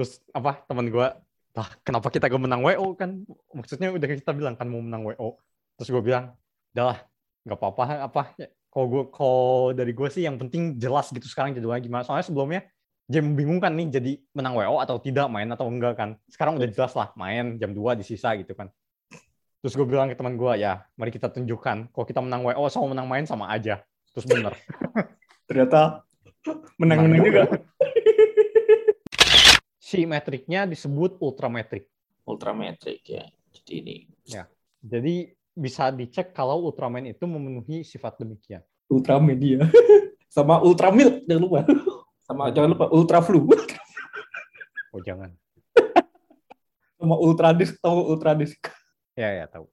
terus apa teman gue lah kenapa kita gak menang WO kan? Maksudnya udah kita bilang kan mau menang WO terus gue bilang lah nggak apa-apa apa kalau gue kalau dari gue sih yang penting jelas gitu sekarang jadwalnya gimana. Soalnya sebelumnya dia membingungkan nih jadi menang WO atau tidak main atau enggak kan. Sekarang udah jelas lah main jam 2 di sisa gitu kan. Terus gue bilang ke teman gue ya mari kita tunjukkan kalau kita menang WO sama menang main sama aja. Terus bener. Ternyata menang-menang juga. Si metriknya disebut ultrametrik Ultrametrik ya. Jadi ini jadi bisa dicek kalau Ultraman itu memenuhi sifat demikian Ultraman dia. Sama Ultramilk jangan lupa. Sama jangan lupa Ultra Flu. oh jangan Sama Ultra Disc tahu Ultra Disc. ya ya tahu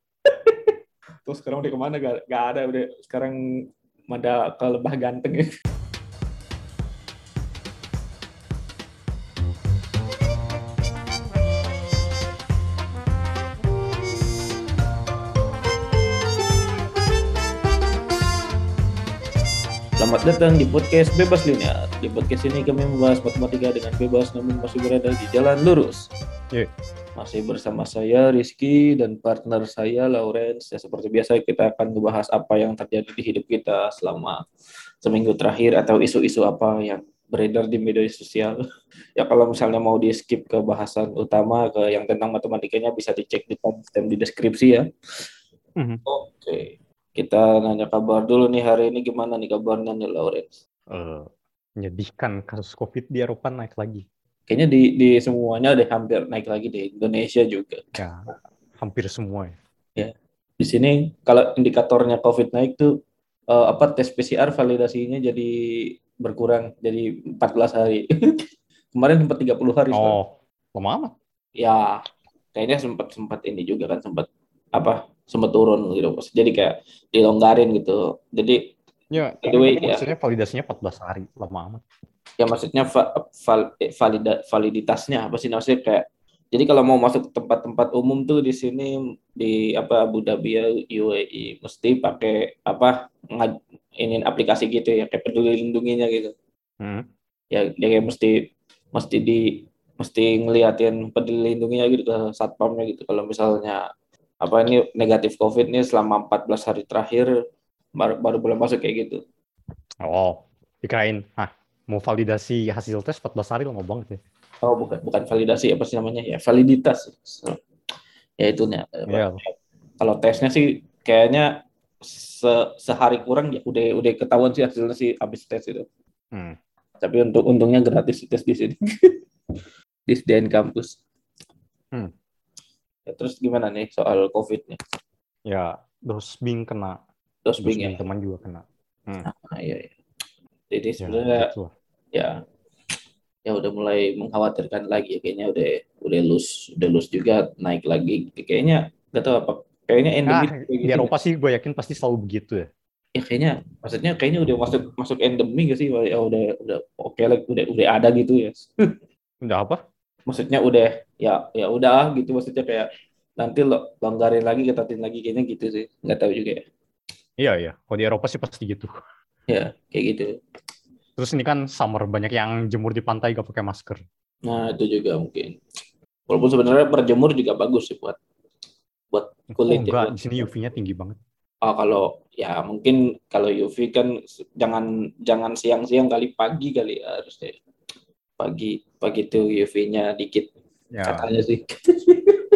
Terus sekarang udah ke mana? Gak, gak ada udah sekarang ada ke lebah ganteng ya. Selamat datang di podcast Bebas Linear. Di podcast ini kami membahas matematika dengan bebas namun masih berada di jalan lurus. Iya. Masih bersama saya Rizky dan partner saya Lawrence. Ya seperti biasa kita akan membahas apa yang terjadi di hidup kita selama seminggu terakhir atau isu-isu apa yang beredar di media sosial. Ya kalau misalnya mau di skip ke bahasan utama ke yang tentang matematikanya bisa dicek di timestamp di deskripsi ya. Mhm. Oke. Kita nanya kabar dulu nih hari ini gimana nih kabarnya nih Lawrence? Eh, menyedihkan kasus covid di Eropa naik lagi Kayaknya di, di semuanya deh hampir naik lagi di Indonesia juga. ya hampir semua ya Di sini kalau indikatornya COVID naik tuh eh, apa tes PCR validasinya jadi berkurang jadi 14 hari. Kemarin sempat 30 hari. oh lama amat Ya kayaknya sempat sempat ini juga kan sempat apa sempat turun gitu. Jadi kayak dilonggarin gitu. Jadi ya By the way, tapi ya. maksudnya validasinya 14 hari lama amat ya maksudnya va- val- eh, valida- validitasnya apa sih maksudnya kayak jadi kalau mau masuk tempat-tempat umum tuh di sini di apa Abu Dhabi ya UAE mesti pakai apa ini aplikasi gitu ya kayak peduli lindunginya gitu Hmm. ya dia kayak mesti mesti di mesti ngeliatin peduli lindunginya gitu ke satpamnya gitu kalau misalnya apa ini negatif covid nih selama 14 hari terakhir baru, baru boleh masuk kayak gitu. Oh dikirain. Ah mau validasi hasil tes 14 hari lama banget ya? Oh bukan bukan validasi apa sih namanya? Ya validitas. Ya itunya. Iya. kalau tesnya sih kayaknya se- sehari kurang ya udah udah ketahuan sih hasilnya sih habis tes itu. Hmm. tapi untuk untungnya gratis tes di sini. Di SDN kampus Hmm. Ya, terus gimana nih soal covid nih? Ya Dosbing kena. Terus Dosbing bingung ya? teman juga kena. Ah, iya, iya. jadi ya, sebenarnya gitu lah. ya ya udah mulai mengkhawatirkan lagi ya kayaknya udah udah lus udah lus juga naik lagi. Kayaknya nggak tahu apa kayaknya endemik di gitu. Eropa sih gue yakin pasti selalu begitu ya. Ya kayaknya maksudnya kayaknya udah masuk masuk endemi gak sih? Ya udah udah oke lah udah udah ada gitu ya. Udah apa maksudnya udah ya ya udah gitu maksudnya kayak nanti lo longgarin lagi ketatin lagi kayaknya gitu sih. Nggak tahu juga ya. Iya iya. Kalau di Eropa sih pasti gitu. Ya kayak gitu. Terus ini kan summer banyak yang jemur di pantai gak pakai masker. Nah itu juga mungkin. Walaupun sebenarnya berjemur juga bagus sih buat buat kulit oh, ya, enggak. Buat- di sini UV-nya tinggi banget. Oh, kalau ya mungkin kalau UV kan jangan jangan siang-siang kali pagi kali ya, harusnya pagi pagi tuh UV-nya dikit ya katanya sih.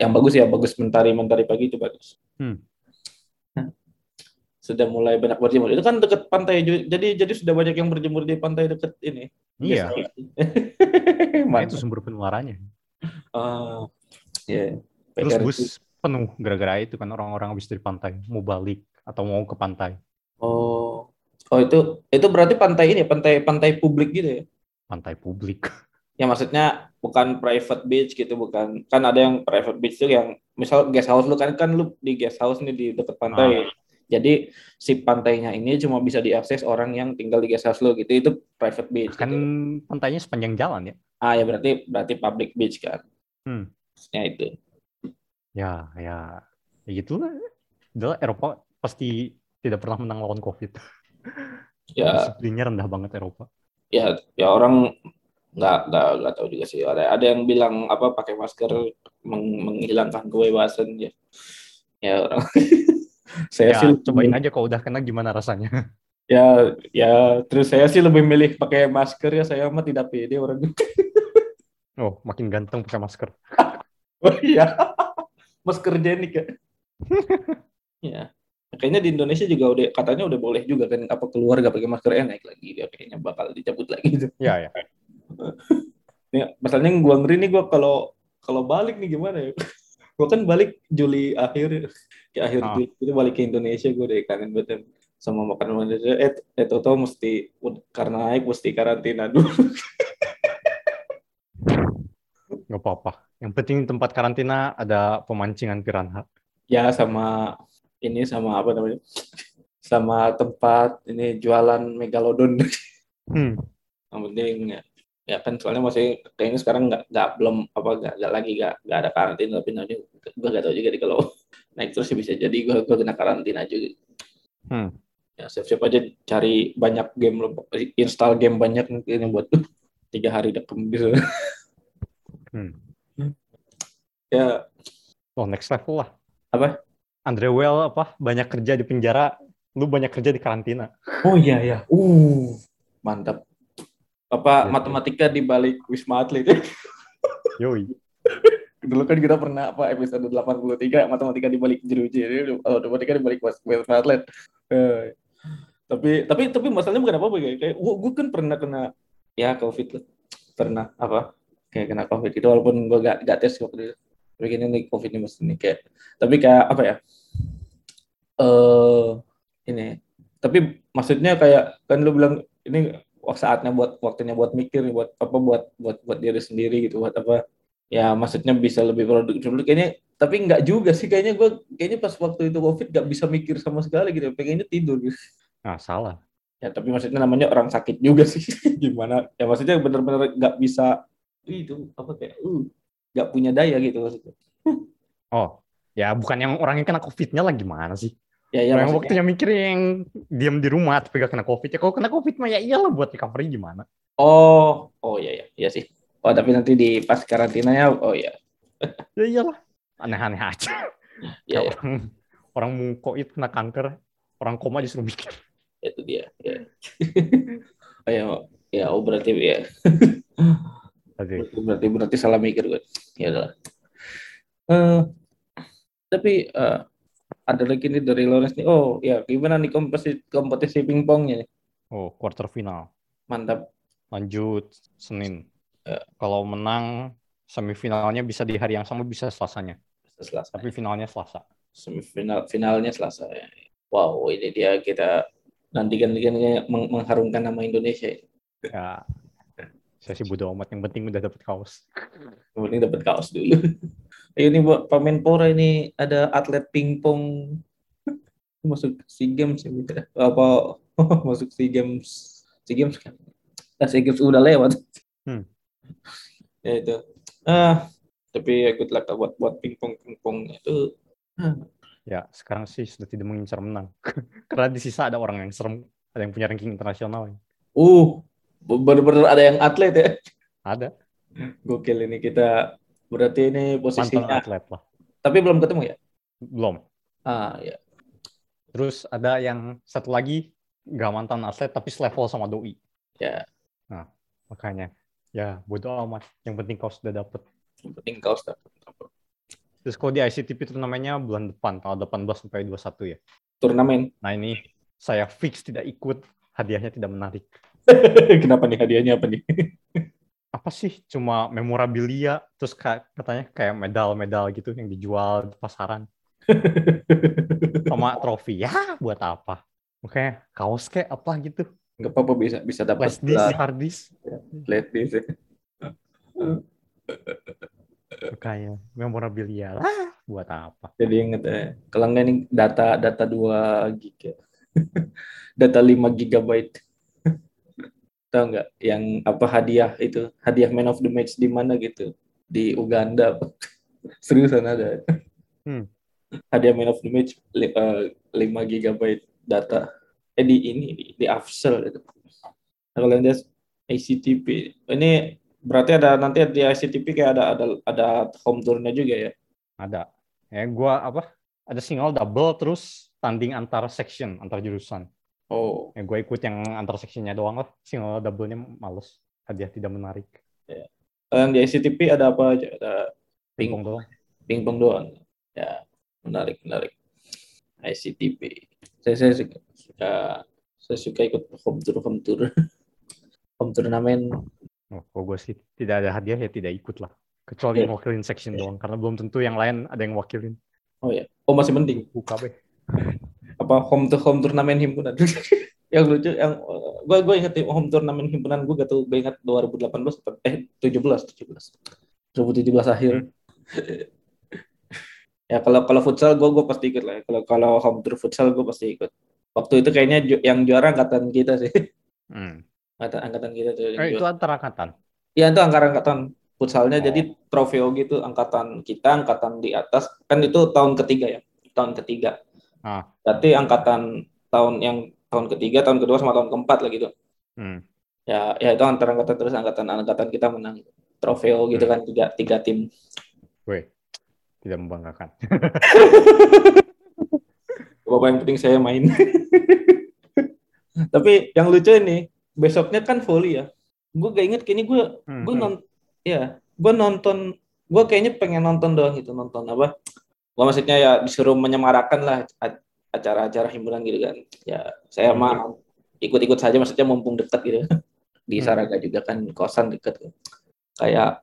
Yang bagus ya bagus mentari mentari pagi itu bagus. Hmm. Sudah mulai banyak berjemur. Itu kan dekat pantai jadi jadi sudah banyak yang berjemur di pantai dekat ini. iya. Nah, itu sumber penularannya Ah, ya. terus PR bus itu. penuh gara-gara itu kan orang-orang habis dari pantai mau balik atau mau ke pantai Oh. Oh itu itu berarti pantai ini ya, pantai pantai publik gitu ya. Pantai publik Ya maksudnya bukan private beach gitu, bukan kan ada yang private beach tuh yang misal guest house lu kan kan lu di guest house nih di dekat pantai. Jadi si pantainya ini cuma bisa diakses orang yang tinggal di guest house lu gitu. Itu private beach kan gitu. pantainya sepanjang jalan ya Ah ya berarti berarti public beach kan. Hmm. Maksudnya itu. ya ya ya gitu lah Udah, Eropa pasti tidak pernah menang lawan covid Ya disiplinnya rendah banget Eropa ya ya orang nggak nggak nggak tahu juga sih. Ada ada yang bilang apa pakai masker meng- menghilangkan kebebasan ya. Ya orang saya Ya, sih cobain aja kalau udah kena gimana rasanya. ya ya terus saya sih lebih milih pakai masker ya. Saya mah tidak pede orang. Oh, makin ganteng pakai masker. oh iya masker jenik ya. Ya kayaknya di Indonesia juga udah katanya udah boleh juga kan apa keluar gak pakai masker eh naik lagi dia kayaknya bakal dicabut lagi gitu Ya, ya. Ya, masalahnya yang gua ngeri nih gua kalau kalau balik nih gimana ya? Gua kan balik Juli akhir ke akhir Ah. Juli itu balik ke Indonesia gua udah kangen banget sama makanan Indonesia. Eh, eh tau mesti karena naik mesti karantina dulu. Nggak apa-apa. Yang penting tempat karantina ada pemancingan piranha. ya sama ini sama apa namanya? Sama tempat ini jualan megalodon. Hmm. Yang penting ya, ya kan soalnya masih kayaknya sekarang nggak nggak belum apa nggak nggak lagi nggak nggak ada karantina tapi nanti gua nggak tahu juga nih kalau naik terus ya bisa jadi gua gua kena karantina juga. Hmm. ya siap-siap aja cari banyak game lo install game banyak mungkin buat tiga hari dekem gitu Hmm. ya Oh, next level lah. Apa? Andre Well apa banyak kerja di penjara, lu banyak kerja di karantina. oh iya ya uh mantap. Apa Gitu. matematika di balik wisma atlet? Yoi. dulu kan kita pernah apa episode 83 matematika di balik jeruji. Jadi, oh, matematika di balik wisma atlet. Eh, tapi tapi tapi masalahnya bukan apa apa kayak kayak gue kan pernah kena ya covid lah. Pernah apa kayak kena covid itu walaupun gue gak gak tes waktu itu kayaknya nih covid ini mesti nih kayak tapi kayak apa ya eh ini tapi maksudnya kayak kan lu bilang ini saatnya buat waktunya buat mikir buat apa buat buat buat diri sendiri gitu buat apa ya maksudnya bisa lebih produktif. Dulu kayaknya tapi nggak juga sih kayaknya gue kayaknya pas waktu itu covid nggak bisa mikir sama sekali gitu pengennya tidur gitu. Nah, salah. ya tapi maksudnya namanya orang sakit juga sih. Gimana? Ya maksudnya bener-bener nggak bisa "Ih, itu apa kayak uh nggak punya daya gitu maksudnya Oh, ya bukan yang orang yang kena COVID-nya lah gimana sih? ya ya yang maksudnya waktunya mikir yang diam di rumah tapi gak kena COVID. Ya kalau kena COVID mah ya iyalah buat recovery gimana. oh oh iya ya iya sih oh tapi nanti di pas karantinanya oh iya Ya iyalah. Aneh-aneh aja. ya, ya orang orang mau COVID kena kanker, orang koma disuruh mikir. itu dia ya oh ya ya oh berarti ya Berarti berarti, berarti salah mikir gue ya udah Eh, tapi eh, ada lagi nih dari Lawrence nih oh ya gimana nih kompetisi kompetisi pingpongnya nih Oh, quarter final. mantap Lanjut Senin. Ya. Kalau menang semifinalnya bisa di hari yang sama bisa Selasanya. Selasa Tapi finalnya Selasa. semifinal finalnya Selasa ya. wow ini dia kita nantikan kan meng- mengharumkan nama Indonesia. Ya, saya sih bodo amat. Yang penting udah dapet kaos. Yang penting dapat kaos dulu Ayo ini buat Pak Menpora ini ada atlet pingpong masuk SEA Games ya gitu. apa masuk SEA Games SEA Games kan nah, SEA Games udah lewat Hmm. ya itu ah tapi ya good luck buat buat pingpong pingpong itu Ya, sekarang sih sudah tidak mengincar menang. Karena di sisa ada orang yang serem. Ada yang punya ranking internasional. uh bener-bener ada yang atlet ya Ada. gokil ini kita berarti ini Mantan posisinya atlet lah. tapi belum ketemu ya Belum. ah ya Terus ada yang satu lagi nggak mantan atlet tapi selevel sama doi. Ya. Nah, makanya ya bodo amat. Yang penting kau sudah dapet. yang penting kaos dapat Terus kalau di ICTP turnamennya bulan depan tanggal 18 sampai 21 ya. turnamen Nah ini saya fix tidak ikut. Hadiahnya tidak menarik. kenapa nih hadiahnya apa nih Apa sih? Cuma memorabilia. Terus ka- katanya kayak medal-medal gitu yang dijual di pasaran. Sama trofi. Ya buat apa? Makanya kaos kayak apa gitu. nggak apa-apa bisa bisa dapat Flash disk, hard disk. flash disk ya. Makanya memorabilia lah. Buat apa? jadi inget ya kalau nggak nih data data 2 giga data 5 gigabyte tahu nggak yang apa hadiah itu hadiah man of the match di mana gitu di Uganda seriusan ada Hmm. hadiah man of the match li- eh, 5 gigabyte data eh di ini di, di Afsel itu Nah, kalau lihat ACTP ini Berarti ada nanti di ICTP kayak ada ada ada home tournya juga ya? Ada. Ya gua apa? Ada single double terus tanding antar section, antar jurusan. Oh, Ya gue ikut yang antar sectionnya doang lah. Single double-nya males. Hadiah tidak menarik. yang di ICTP ada apa aja? Ada Pingpong doang. pingpong doang. Ya, menarik, menarik. ICTP. Saya, saya suka, suka saya suka ikut home tour, home tour. home turnamen. Oh, kalau gue sih tidak ada hadiah ya tidak ikut lah. Kecuali Iya. wakilin section doang. Karena belum tentu yang lain ada yang wakilin. Oh ya. Oh masih mending. UKB. Apa home to home turnamen himpunan. yang lucu yang gue gue inget home turnamen himpunan gue gak tuh gue inget 2018 atau- eh 17 17 2017 akhir ya kalau kalau futsal gue gue pasti ikut lah kalau kalau home tour futsal gue pasti ikut waktu itu kayaknya ju- yang juara angkatan kita sih Hmm. angkatan angkatan kita tuh Eh, itu juara. antar angkatan. ya itu angkatan angkatan futsalnya Oh. jadi trofeo gitu angkatan kita angkatan di atas kan itu tahun ketiga ya tahun ketiga Ah. berarti angkatan tahun yang tahun ketiga tahun kedua sama tahun keempat lah gitu Hmm. ya ya itu antar angkatan terus angkatan angkatan kita menang trofeo gitu Hmm. kan tiga tiga tim Gue tidak membanggakan. bapak yang penting saya main tapi yang lucu ini besoknya kan volley ya gue gak inget kayaknya gue Hmm. gue non ya gue nonton gue kayaknya pengen nonton doang gitu nonton apa gue maksudnya ya disuruh menyemarakan lah acara-acara himpunan gitu kan. Ya saya Hmm. mah ikut-ikut saja maksudnya mumpung dekat gitu. Di. Saraga juga kan kosan dekat kayak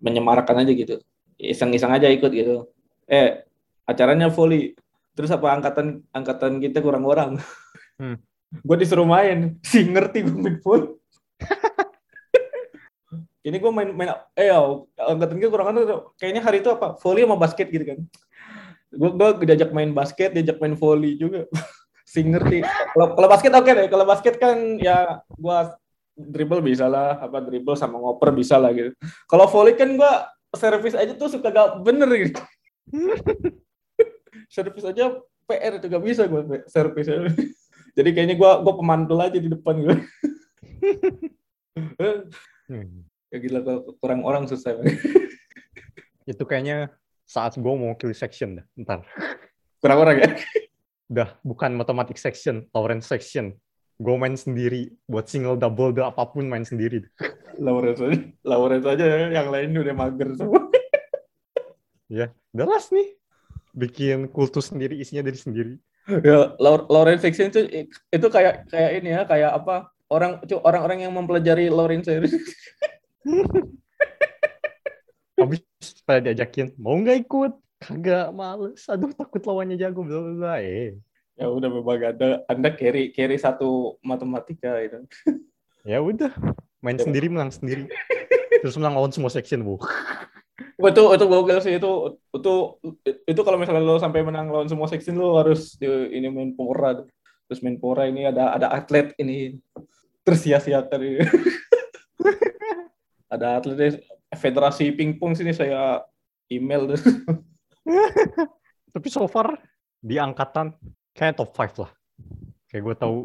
menyemarakan aja gitu. Iseng-iseng aja ikut gitu. Eh acaranya volley. Terus apa angkatan angkatan kita kurang orang Hmm. gue disuruh main. Si ngerti gue main volley ini gue main main eh ya, angkatan gue kurang orang kayaknya hari itu apa volley sama basket gitu kan. Gue gue diajak main basket diajak main volley juga. Si ngerti. Kalau kalau basket oke deh. Kalau basket kan ya gue dribble bisa lah apa dribble sama ngoper bisa lah gitu. Kalau volley kan gue servis aja tuh suka gak bener gitu. Servis aja PR itu gak bisa gue servis jadi kayaknya gue gue pemantul aja di depan gue Hmm. Ya gila kalau kurang orang susah Itu kayaknya saat gue mau kill section dah. Ntar. kurang orang ya Udah bukan matematik section, Lawrence section. Gue main sendiri. Buat single, double, dah apa pun main sendiri. Lawrence aja Lawrence aja yang lain udah mager semua Udah las nih. Bikin kultus sendiri, isinya dari sendiri. ya Lawrence section itu itu kayak kayak ini ya kayak apa orang orang-orang yang mempelajari Lawrence series Habis pada diajakin, mau nggak ikut? Kagak, males. Aduh, takut lawannya jago. Bla, bla. Eh, ya udah memang anda anda carry carry satu matematika itu ya udah. Main Ya. sendiri, menang sendiri. Terus menang lawan semua section, bu. Itu itu gokil sih itu itu itu kalau misalnya lo sampai menang lawan semua section lo harus di, ini main pora terus main pora ini ada ada atlet ini tersia-siakan ini. Ada atlet federasi pingpong sini saya email deh. Tapi so far, di angkatan, kayak top 5 lah. Kayak gue tahu,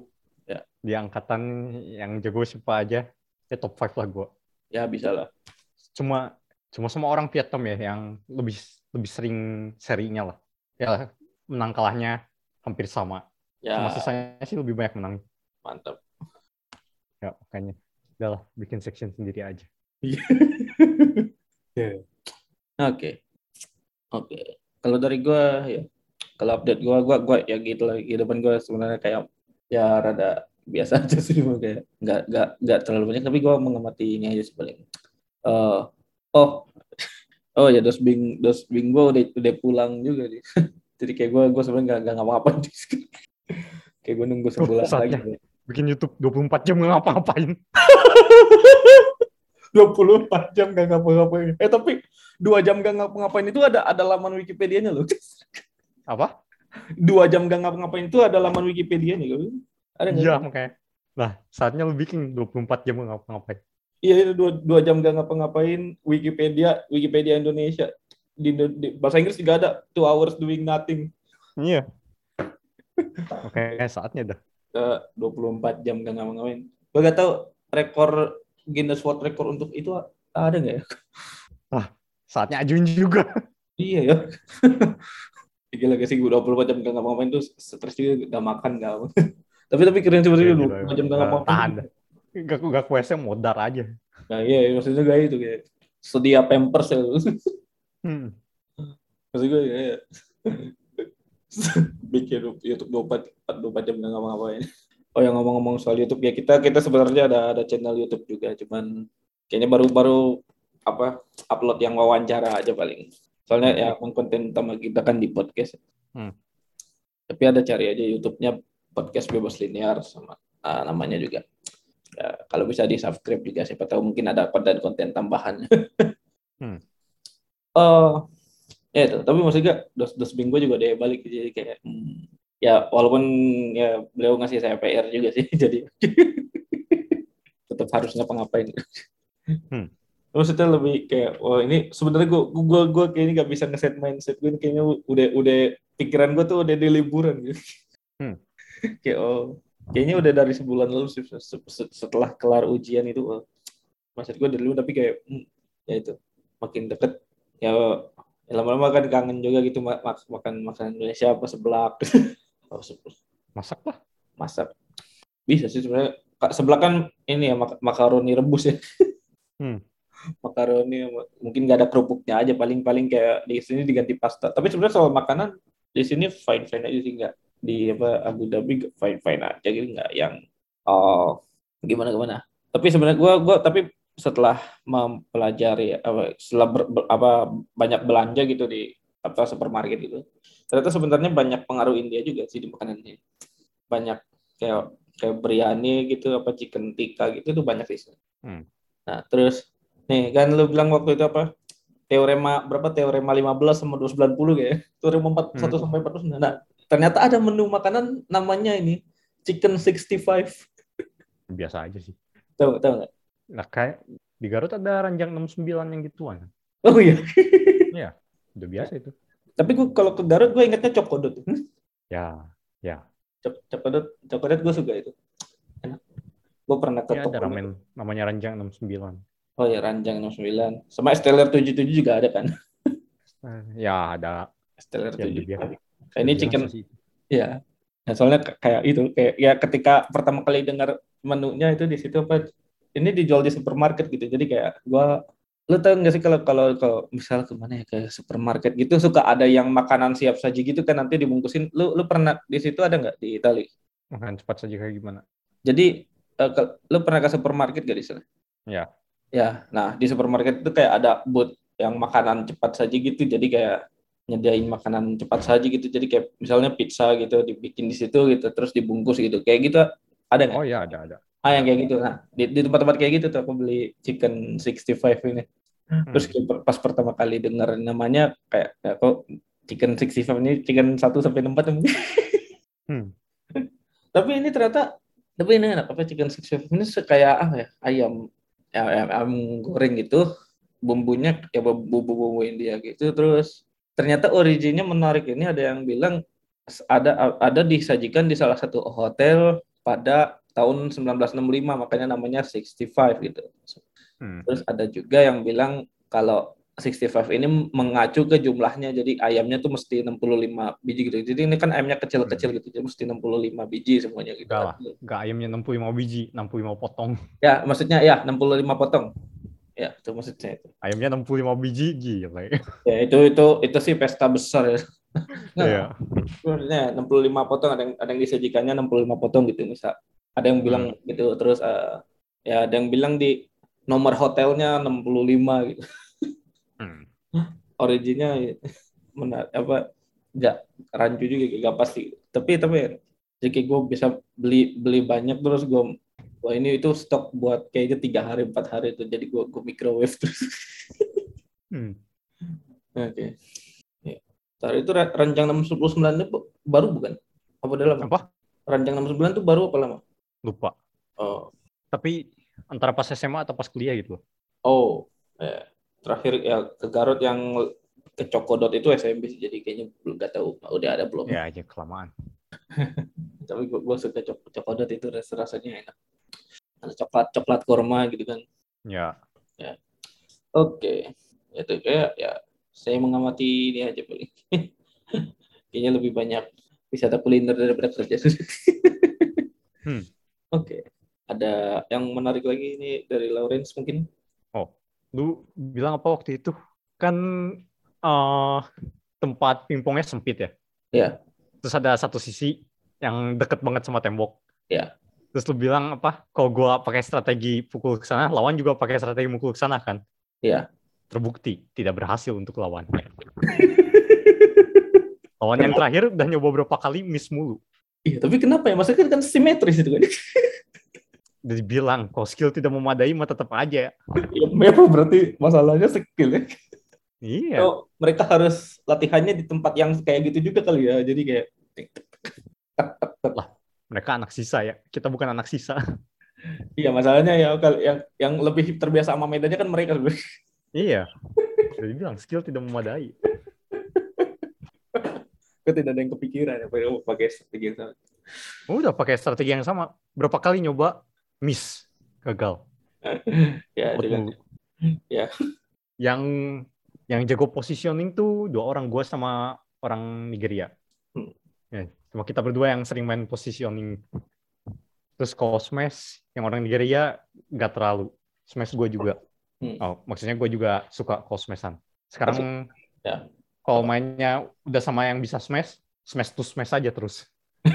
Ya. di angkatan yang jago siapa aja, ya top 5 lah gue. ya bisa lah Cuma cuma sama orang Vietnam ya yang lebih lebih sering serinya lah. Ya menang kalahnya hampir sama. ya Cuma sisanya sih lebih banyak menang. mantap Ya makanya udah lah bikin section sendiri aja. Oke. Oke. Kalau dari gua ya kalau update gua gua gua ya gitu lah kehidupan gua sebenarnya kayak ya rada biasa aja sih kayak nggak nggak nggak terlalu banyak tapi gua mengamati ini aja sih paling. Eh, oh oh ya dos bing dos bing gua udah udah pulang juga nih. Jadi kayak gua gua sebenarnya nggak nggak ngapa-ngapain kayak gua nunggu sebulan lagi. saatnya. Bikin YouTube 24 jam nggak ngapa-ngapain. 24 jam gak ngapa-ngapain. Eh tapi dua jam gak ngapa-ngapain itu ada ada laman Wikipedia-nya loh. Apa? dua jam gak ngapa-ngapain itu ada laman Wikipedia-nya loh. Ada nggak? Iya makanya. Nah saatnya lu bikin 24 jam ngapa-ngapain. Iya itu dua, dua jam gak ngapa-ngapain Wikipedia Wikipedia Indonesia di, di bahasa Inggris juga ada two hours doing nothing Iya. Oke, saatnya dah. Eh, 24 jam gak ngapa-ngapain. Gue gak tahu rekor Guinness World Record untuk itu ada nggak ya Saatnya ajuin juga. iya ya gila gak sih gue 24 jam gak ngapa-ngapain tuh stres juga gak makan gak apa tapi tapi keren sebenarnya Iya, gila, 24 jam gak ngapa-ngapain Tahan. Gak, gak ke WC modar aja. nah iya iya, maksudnya gak itu kayak sedia pampers ya Hmm. maksud gue ya, ya. bikin YouTube 24 24 jam nggak ngapa-ngapain oh yang ngomong-ngomong soal YouTube ya kita kita sebenarnya ada ada channel YouTube juga cuman kayaknya baru-baru apa upload yang wawancara aja paling soalnya ya emang konten utama kita kan di podcast Hmm. tapi ada cari aja YouTube-nya podcast bebas linear sama ah, namanya juga ya, kalau bisa di subscribe juga siapa tahu mungkin ada konten-konten tambahan Hmm. Oh, ya itu. Tapi maksudnya dos dos minggu juga dia balik jadi kayak hmm, ya walaupun ya beliau ngasih saya PR juga sih jadi tetap harus ngapa-ngapain. Hmm. Maksudnya lebih kayak wah ini sebenarnya gue gue gue kayaknya nggak bisa ngeset mindset gue ini kayaknya udah udah pikiran gue tuh udah di liburan gitu. Hmm. kayak oh kayaknya udah dari sebulan lalu sih se- se- setelah kelar ujian itu oh, maksud gue dari dulu tapi kayak hmm, ya itu makin deket ya, ya lama-lama kan kangen juga gitu mak mak- makan makanan Indonesia apa seblak oh, se- Masak lah. masak. Bisa sih sebenarnya. Seblak kan ini ya mak- makaroni rebus ya. Hmm. makaroni mungkin nggak ada kerupuknya aja paling-paling kayak di sini diganti pasta. Tapi sebenarnya soal makanan di sini fine fine aja sih nggak. Di apa Abu Dhabi fine fine aja gitu nggak yang oh gimana gimana. Tapi sebenarnya gua gua tapi setelah mempelajari apa setelah ber- ber- apa banyak belanja gitu di apa supermarket gitu ternyata sebenarnya banyak pengaruh India juga sih di makanannya banyak kayak kayak biryani gitu apa chicken tikka gitu tuh banyak sih Hmm. nah terus nih kan lu bilang waktu itu apa teorema berapa teorema 15 sama 290 kayak teorema 41 Hmm. sampai 49 nah ternyata ada menu makanan namanya ini chicken 65 Biasa aja sih. tahu tahu nggak Nah, kayak di Garut ada ranjang 69 yang gituan. oh iya Udah biasa itu. Tapi gua kalau ke Garut gue ingetnya cokodot Hmm? Ya, ya. Cok- cokodot cokodot gue suka itu enak gue pernah ke Ini ada ramen namanya ranjang 69. oh ya ranjang 69 sama Esteller 77 juga ada kan Eh, Ya, ada. Esteller Ya, 77 udah biasa. ini chicken sih. Iya. Nah, soalnya kayak itu kayak ya ketika pertama kali dengar menunya itu di situ apa ini dijual di supermarket gitu. Jadi kayak gua lu tau nggak sih kalau kalau kalau misal ke mana ya ke supermarket gitu suka ada yang makanan siap saji gitu kan nanti dibungkusin lu lu pernah di situ ada nggak di Itali Makan cepat saja kayak gimana? jadi eh, ke- lu pernah ke supermarket gak di sana Ya. ya nah di supermarket itu kayak ada booth yang makanan cepat saji gitu jadi kayak nyediain makanan cepat saji gitu jadi kayak misalnya pizza gitu dibikin di situ gitu terus dibungkus gitu kayak gitu ada nggak Oh ya, ada ada. Ah yang kayak gitu. Nah di, di tempat-tempat kayak gitu tuh aku beli chicken 65 ini. Terus kayak per- pas pertama kali dengar namanya kayak ya kok chicken 65 ini chicken 1 sampai 4 Hmm. tapi ini ternyata tapi ini enak apa chicken 65 ini kayak apa ya ayam ya, ayam, ayam goreng gitu. Bumbunya ya bumbu-bumbu India gitu. Terus ternyata originnya menarik. Ini ada yang bilang ada ada disajikan di salah satu hotel pada tahun 1965 makanya namanya 65 gitu Hmm. Terus ada juga yang bilang kalau 65 ini mengacu ke jumlahnya jadi ayamnya tuh mesti 65 biji gitu. Jadi ini kan ayamnya kecil-kecil gitu. Jadi mesti 65 biji semuanya gitu. Enggak lah. Enggak ayamnya 65 biji, 65 potong. Ya, maksudnya ya 65 potong. Ya, itu maksudnya itu. Ayamnya 65 biji, gila. Ya, itu itu itu sih pesta besar ya. Nah, Iya. Maksudnya 65 potong ada yang ada yang disajikannya 65 potong gitu misal. Ada yang bilang gitu terus eh, ya ada yang bilang di nomor hotelnya 65 gitu. Hmm. originnya menar apa nggak rancu juga nggak pasti tapi tapi jadi gue bisa beli beli banyak terus gue wah ini itu stok buat kayaknya tiga hari empat hari itu jadi gue gue microwave terus Hmm. oke ya. Ntar itu ranjang 699 itu baru bukan apa udah lama Apa? ranjang 69 itu baru apa lama Lupa. oh Tapi antara pas SMA atau pas kuliah gitu. oh ya. terakhir ya ke Garut yang ke Cokodot itu SMP sih jadi kayaknya belum nggak tahu udah ada belum Ya aja kelamaan. tapi gue, gue suka cok cokodot itu ras rasanya enak ada coklat coklat kurma gitu kan Ya. Oke. Itu kayak ya saya mengamati ini aja paling. Kayaknya lebih banyak wisata kuliner daripada kerja. Hmm. Oke. Ada yang menarik lagi ini dari Lawrence mungkin? Lu bilang apa waktu itu? Kan eh tempat pingpongnya sempit ya? Iya. Terus ada satu sisi yang deket banget sama tembok. Iya. Terus lu bilang apa? Kalau gua pakai strategi pukul ke sana, lawan juga pakai strategi mukul ke sana kan? Iya. Terbukti tidak berhasil untuk lawan. Lawan yang terakhir udah nyoba berapa kali miss mulu. Iya, tapi kenapa ya? Maksudnya kan simetris itu kan. Udah dibilang kalau skill tidak memadai mah tetap aja. Ya, apa berarti masalahnya skill ya? Iya. So, mereka harus latihannya di tempat yang kayak gitu juga kali ya. Jadi kayak Mereka anak sisa ya. Kita bukan anak sisa. Iya, masalahnya ya kalau yang yang lebih terbiasa sama medannya kan mereka iya. Udah dibilang skill tidak memadai. Kok tidak ada yang kepikiran ya pakai- strategi yang sama. Udah pakai strategi yang sama. Berapa kali nyoba miss gagal. Ya, dengan. Ya. Yang yang jago positioning tuh dua orang gua sama orang Nigeria. Hmm. Ya, cuma kita berdua yang sering main positioning. Terus kalau smash yang orang Nigeria nggak terlalu. Smash gue juga. Hmm. Oh, maksudnya gue juga suka smashan. Sekarang Ya. Kalau mainnya udah sama yang bisa smash, smash to smash aja terus.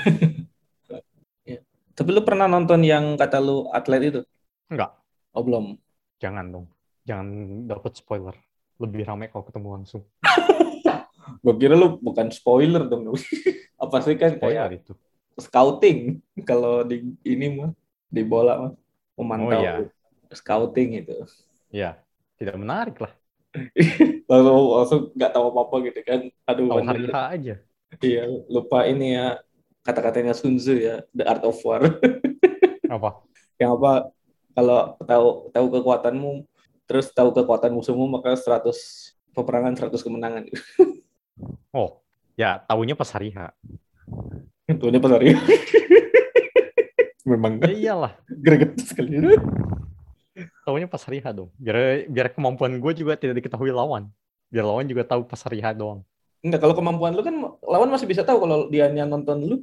Tapi lu pernah nonton yang kata lu atlet itu? Enggak, Oh, belum. jangan dong. Jangan dapat spoiler. Lebih ramai kalau ketemu langsung. Gue kira lu bukan spoiler dong. Apa sih kan Spoiler kayak itu. scouting kalau di ini mah di bola mah memantau Oh, iya. scouting itu. Ya, tidak menarik lah. Lalu langsung nggak tahu apa apa gitu kan. Aduh, Tahu hari H aja. iya lupa ini ya kata-katanya Sun Tzu ya, The Art of War. Apa? Yang apa? Kalau tahu tahu kekuatanmu, terus tahu kekuatan musuhmu maka 100 peperangan 100 kemenangan. Oh, ya tahunya pas hari H. Ini pas hari. Memang Ya iyalah, greget sekali. Tahunya pas hari H dong. Biar biar kemampuan gue juga tidak diketahui lawan. Biar lawan juga tahu pas hari H doang. Enggak, kalau kemampuan lu kan lawan masih bisa tahu kalau dia yang nonton lu.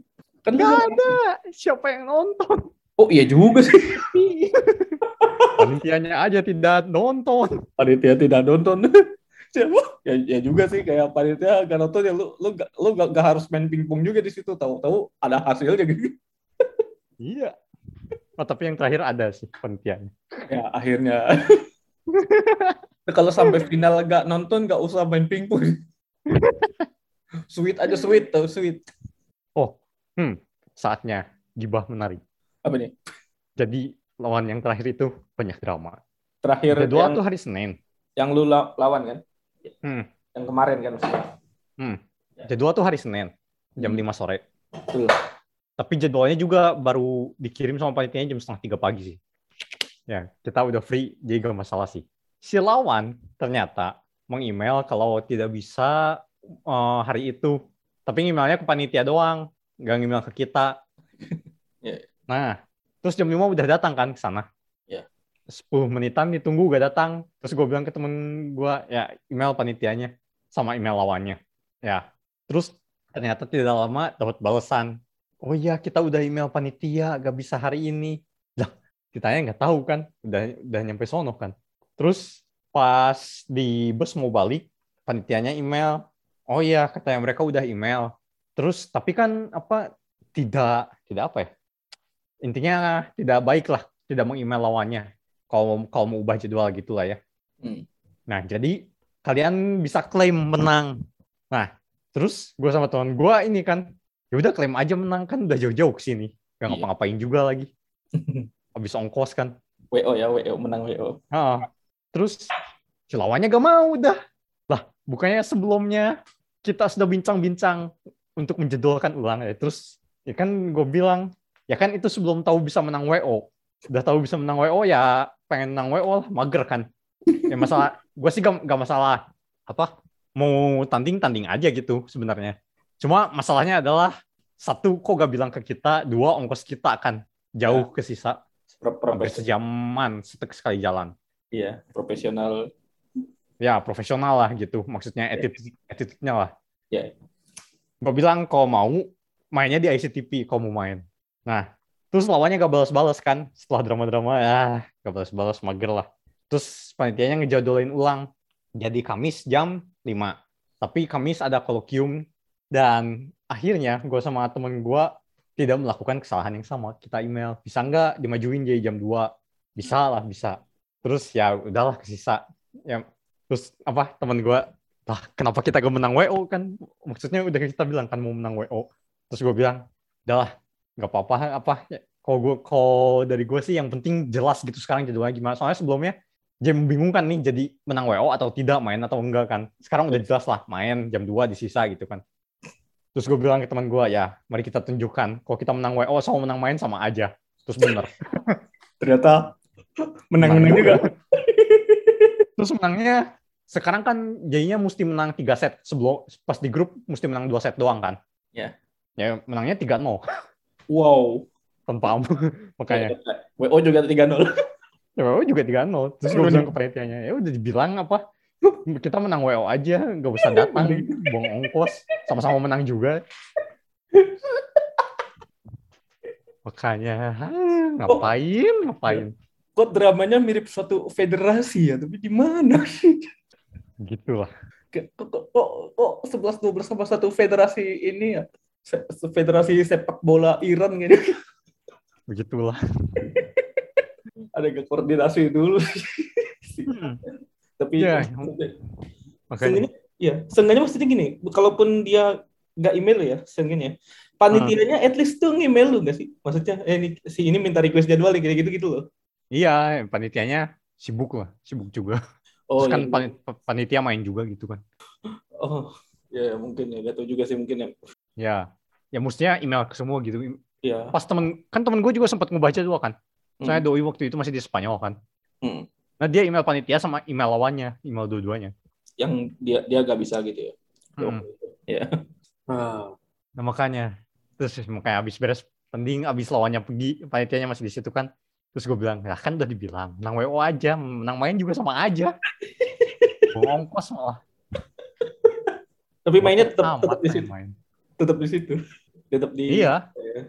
Kan nggak- ada. Siapa yang nonton? Oh iya juga sih. Panitianya aja tidak nonton. Panitia tidak nonton. Siapa? Ya, ya juga sih kayak panitia gak nonton ya lu lu gak, lu gak, gak harus main pingpong juga di situ tahu-tahu ada hasilnya gitu. Iya. Oh, tapi yang terakhir ada sih panitianya. Ya akhirnya. kalau sampai final gak nonton gak usah main pingpong. sweet aja sweet tau sweet. Oh, hmm, saatnya gibah menarik. Apa nih? Jadi lawan yang terakhir itu banyak drama. Terakhir Jadwal yang, tuh hari Senin. yang lu la- lawan kan? Hmm, Yang kemarin kan maksudnya. hmm. Jadwal tuh hari Senin jam Hmm. 5 sore. Betul. Tapi jadwalnya juga baru dikirim sama panitianya jam setengah tiga pagi sih. Ya, kita udah free, jadi gak masalah sih. Si lawan ternyata meng-email kalau tidak bisa eh, hari itu. Tapi emailnya ke panitia doang, nggak email ke kita. Ya. Nah, terus jam 5 udah datang kan ke sana. Ya. 10 menitan ditunggu gak datang. Terus gue bilang ke temen gue, ya email panitianya sama email lawannya. Ya, terus ternyata tidak lama dapat balasan. Oh iya, kita udah email panitia, gak bisa hari ini. Lah, kitanya nggak tahu kan, udah udah nyampe sono kan. Terus pas di bus mau balik, panitianya email. Oh iya, katanya mereka udah email. Terus tapi kan apa tidak tidak apa ya? Intinya tidak baik lah, tidak mau email lawannya. Kalau kalau mau ubah jadwal gitulah ya. Hmm. Nah, jadi kalian bisa klaim menang. Nah, terus gue sama teman gue ini kan, ya udah klaim aja menang kan udah jauh-jauh ke sini. Gak Iya. ngapa-ngapain juga lagi. Habis ongkos kan. WO ya, WO menang WO. Ah, terus si lawannya gak mau udah. Lah, bukannya sebelumnya kita sudah bincang-bincang untuk menjadwalkan ulang ya. Terus ya kan gue bilang, ya kan itu sebelum tahu bisa menang WO. Udah tahu bisa menang WO ya pengen menang WO lah, mager kan. Ya masalah, gue sih gak, gak masalah apa mau tanding tanding aja gitu sebenarnya. Cuma masalahnya adalah satu kok gak bilang ke kita, dua ongkos kita akan jauh ke sisa Pro- hampir sejaman setek sekali jalan. Iya, profesional ya profesional lah gitu. Maksudnya attitude, attitude-nya lah. Ya. Gue bilang kalau mau mainnya di ICTP kalau mau main. Nah, terus lawannya gak balas-balas kan setelah drama-drama ya gak balas-balas mager lah. Terus panitianya ngejadolin ulang. Jadi Kamis jam 5. Tapi Kamis ada kolokium dan akhirnya gue sama temen gue tidak melakukan kesalahan yang sama. Kita email, bisa nggak dimajuin jadi jam 2? Bisa lah, bisa. Terus ya udahlah kesisa. Ya, terus apa temen gue, lah kenapa kita gak menang WO kan? Maksudnya udah kita bilang kan mau menang WO. Terus gue bilang, udahlah nggak apa-apa apa ya, kalau gue kalau dari gue sih yang penting jelas gitu sekarang jadwalnya gimana soalnya sebelumnya jadi membingungkan nih jadi menang WO atau tidak main atau enggak kan sekarang udah jelas lah main jam 2 di sisa gitu kan terus gue bilang ke teman gue ya mari kita tunjukkan. Kalau kita menang WO sama menang main sama aja. Terus bener. Ternyata menang-menang juga. terus menangnya sekarang kan jadinya mesti menang tiga set. Sebelum pas di grup mesti menang dua set doang kan? Ya. ya menangnya 3-0 Wow. tanpa makanya. WO juga 3-0. Ya WO juga 3-0. Terus gue bilang ke panitianya, ya udah dibilang apa, kita menang WO aja, nggak usah datang, buang ongkos, sama-sama menang juga. Makanya, ah, ngapain, ngapain. Kok dramanya mirip suatu federasi ya, tapi di mana? Gitu lah. Kok kok kok, kok 11 12 sama satu federasi ini ya? Se- se- Federasi sepak bola Iran gitu. Begitulah. Ada gak koordinasi dulu. Hmm, tapi Ya, Makanya, ya, seenggaknya maksudnya gini, kalaupun dia nggak email ya, seenggaknya, panitianya at least tuh nge-email lu nggak sih? Maksudnya, eh, ini, si ini minta request jadwal kayak gitu gitu loh. iya, panitianya sibuk lah, sibuk juga. Oh, Terus kan iya. pani- panitia main juga gitu kan. oh, ya mungkin ya, gak tahu juga sih mungkin ya. Ya, ya mestinya email ke semua gitu. Ya, Pas temen, kan temen gue juga sempat ngebaca dua kan. Soalnya hmm, doi waktu itu masih di Spanyol kan. hmm. Nah dia email panitia sama email lawannya, email dua-duanya. yang dia dia gak bisa gitu ya. Mm. Ya. Ah, Nah makanya, terus makanya abis beres pending, abis lawannya pergi, panitianya masih di situ kan. Terus gue bilang, ya kan udah dibilang, menang WO aja, menang main juga sama aja. Buang ongkos malah. tapi mainnya tetap tetap di situ, main. tetap di situ. Tetap di Iya, Ya.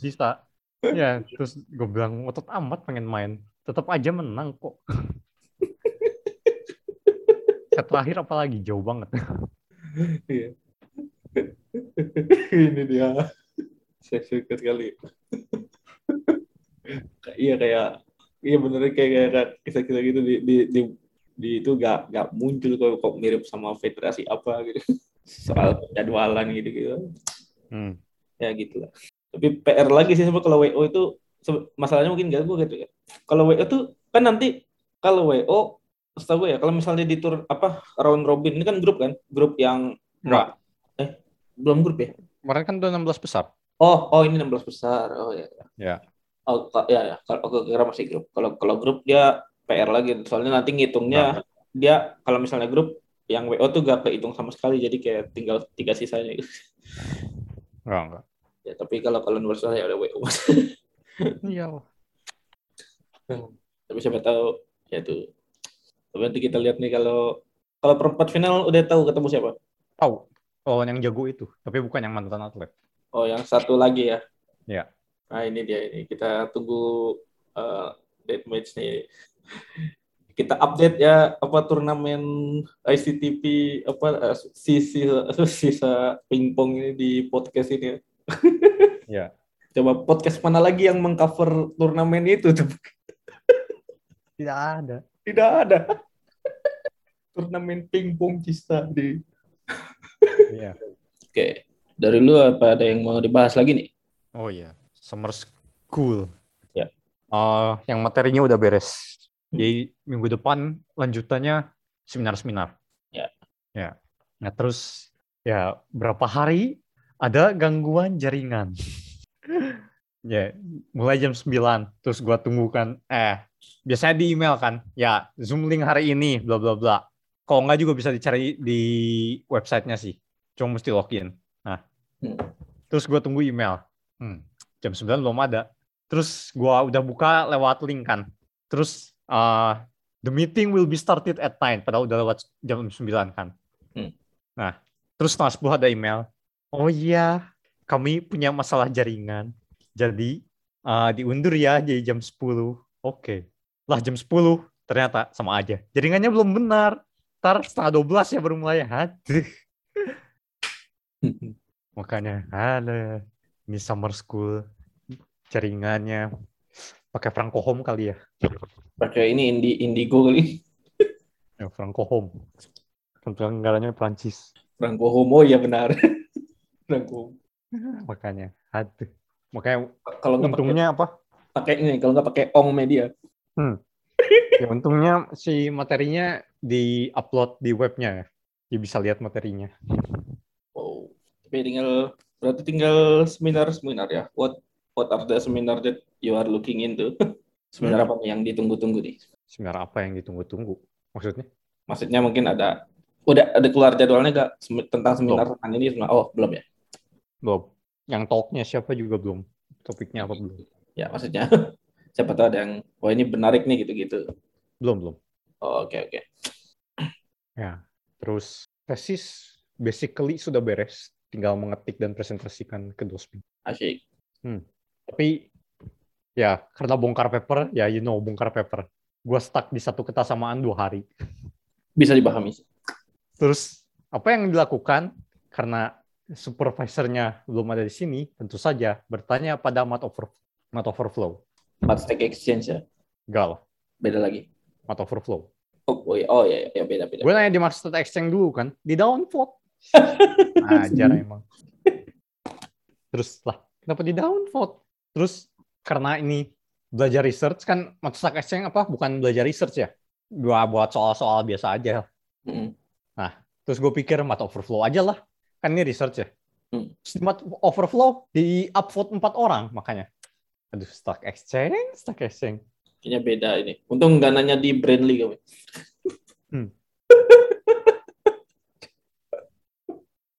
sisa. Ya, terus gue bilang, otot amat pengen main. Tetap aja menang kok. Set terakhir apalagi, jauh banget. Iya. Ini dia. Saya suka sekali. iya kayak iya bener kayak kayak kisah-kisah gitu di di di, di itu gak gak muncul kok kok mirip sama federasi apa gitu soal jadwalan gitu gitu Hmm. ya gitu lah tapi PR lagi sih sama kalau WO itu masalahnya mungkin gak gue gitu ya kalau WO tuh kan nanti kalau WO setahu gue ya kalau misalnya di tur apa round robin ini kan grup kan grup yang Enggak. eh belum grup ya Kemarin kan udah 16 besar. oh oh ini 16 besar oh ya Ya. oh ya ya kalau kira masih grup kalau kalau grup dia PR lagi soalnya nanti ngitungnya dia kalau misalnya grup yang WO tuh gak kehitung sama sekali jadi kayak tinggal tiga sisanya gitu. Enggak, enggak. ya tapi kalau kalau nomor ya udah WO Iya. tapi siapa tahu ya tuh tapi nanti kita lihat nih kalau kalau perempat final udah tahu ketemu siapa Tahu. Oh, yang jago itu. Tapi bukan yang mantan atlet. oh yang satu lagi ya Ya. nah ini dia ini kita tunggu uh, date match nih kita update ya apa turnamen ICTP apa eh, sisa sisa pingpong ini di podcast ini ya. Ya. Coba podcast mana lagi yang mengcover turnamen itu tuh Tidak ada. tidak ada turnamen pingpong cista di Iya. Oke, dari lu apa ada yang mau dibahas lagi nih? Oh iya, summer school. Ya. Eh, yang materinya udah beres. Jadi minggu depan lanjutannya seminar-seminar. Ya. Ya. Nah terus ya berapa hari ada gangguan jaringan. Ya, mulai jam 9. Terus gua tunggu kan, eh biasanya di email kan, ya Zoom link hari ini, bla bla bla. Kalau nggak juga bisa dicari di websitenya sih. Cuma mesti login. Nah, Hmm. terus gua tunggu email. Hmm, jam 9 belum ada. Terus gua udah buka lewat link kan. Terus eh, the meeting will be started at 9 padahal udah lewat jam 9 kan. Hmm. Nah, terus setengah 10 ada email. Oh iya, kami punya masalah jaringan. Jadi uh, diundur ya jadi jam 10. Oke. Lah jam 10 ternyata sama aja. Jaringannya belum benar. Ntar setengah 12 ya baru mulai. Aduh. Makanya, ada ini summer school jaringannya pakai Franco Home kali ya. Pakai ini Indi Indigo kali. Ya, Franco Home. Negaranya Prancis. Franco Homo ya benar. Franco. Makanya, aduh. Makanya Kalau untungnya apa? pakai ini, kalau nggak pakai Ong Media. Ya untungnya si materinya di-upload di webnya ya. Dia bisa lihat materinya. Wow. Tapi tinggal berarti tinggal seminar-seminar ya. What what are the seminar that you are looking into? seminar apa nih yang ditunggu-tunggu nih? Seminar apa yang ditunggu-tunggu? Maksudnya? Maksudnya mungkin ada udah ada keluar jadwalnya nggak tentang seminar tentang ini? Oh belum ya? Belum. Yang talknya siapa juga belum. Topiknya apa belum? Ya maksudnya siapa tahu ada yang wah ini menarik nih gitu-gitu. Belum, belum. Oh, Oke oke. Ya. Terus tesis basically sudah beres. Tinggal mengetik dan presentasikan ke dosen. Asyik. Tapi ya karena bongkar paper, ya you know bongkar paper. Gue stuck di satu ketasamaan dua hari. Bisa dipahami. Terus apa yang dilakukan karena supervisornya belum ada di sini, tentu saja bertanya pada mat over mat overflow. Empat stack exchange ya. Gal, Beda lagi. mat overflow. Oh, oh, iya, oh ya, ya beda beda. Gue nanya di master exchange dulu kan, di downvote. Ajar emang. Terus lah, kenapa di downvote? Terus karena ini belajar research kan master exchange apa? Bukan belajar research ya. Gua buat soal-soal biasa aja. Mm. Terus gue pikir mat overflow aja lah. Kan ini research ya. Hmm. Overflow di upvote empat orang makanya. Aduh, stock exchange, stock exchange. Kayaknya beda ini. Untung nggak nanya di Brandly kami.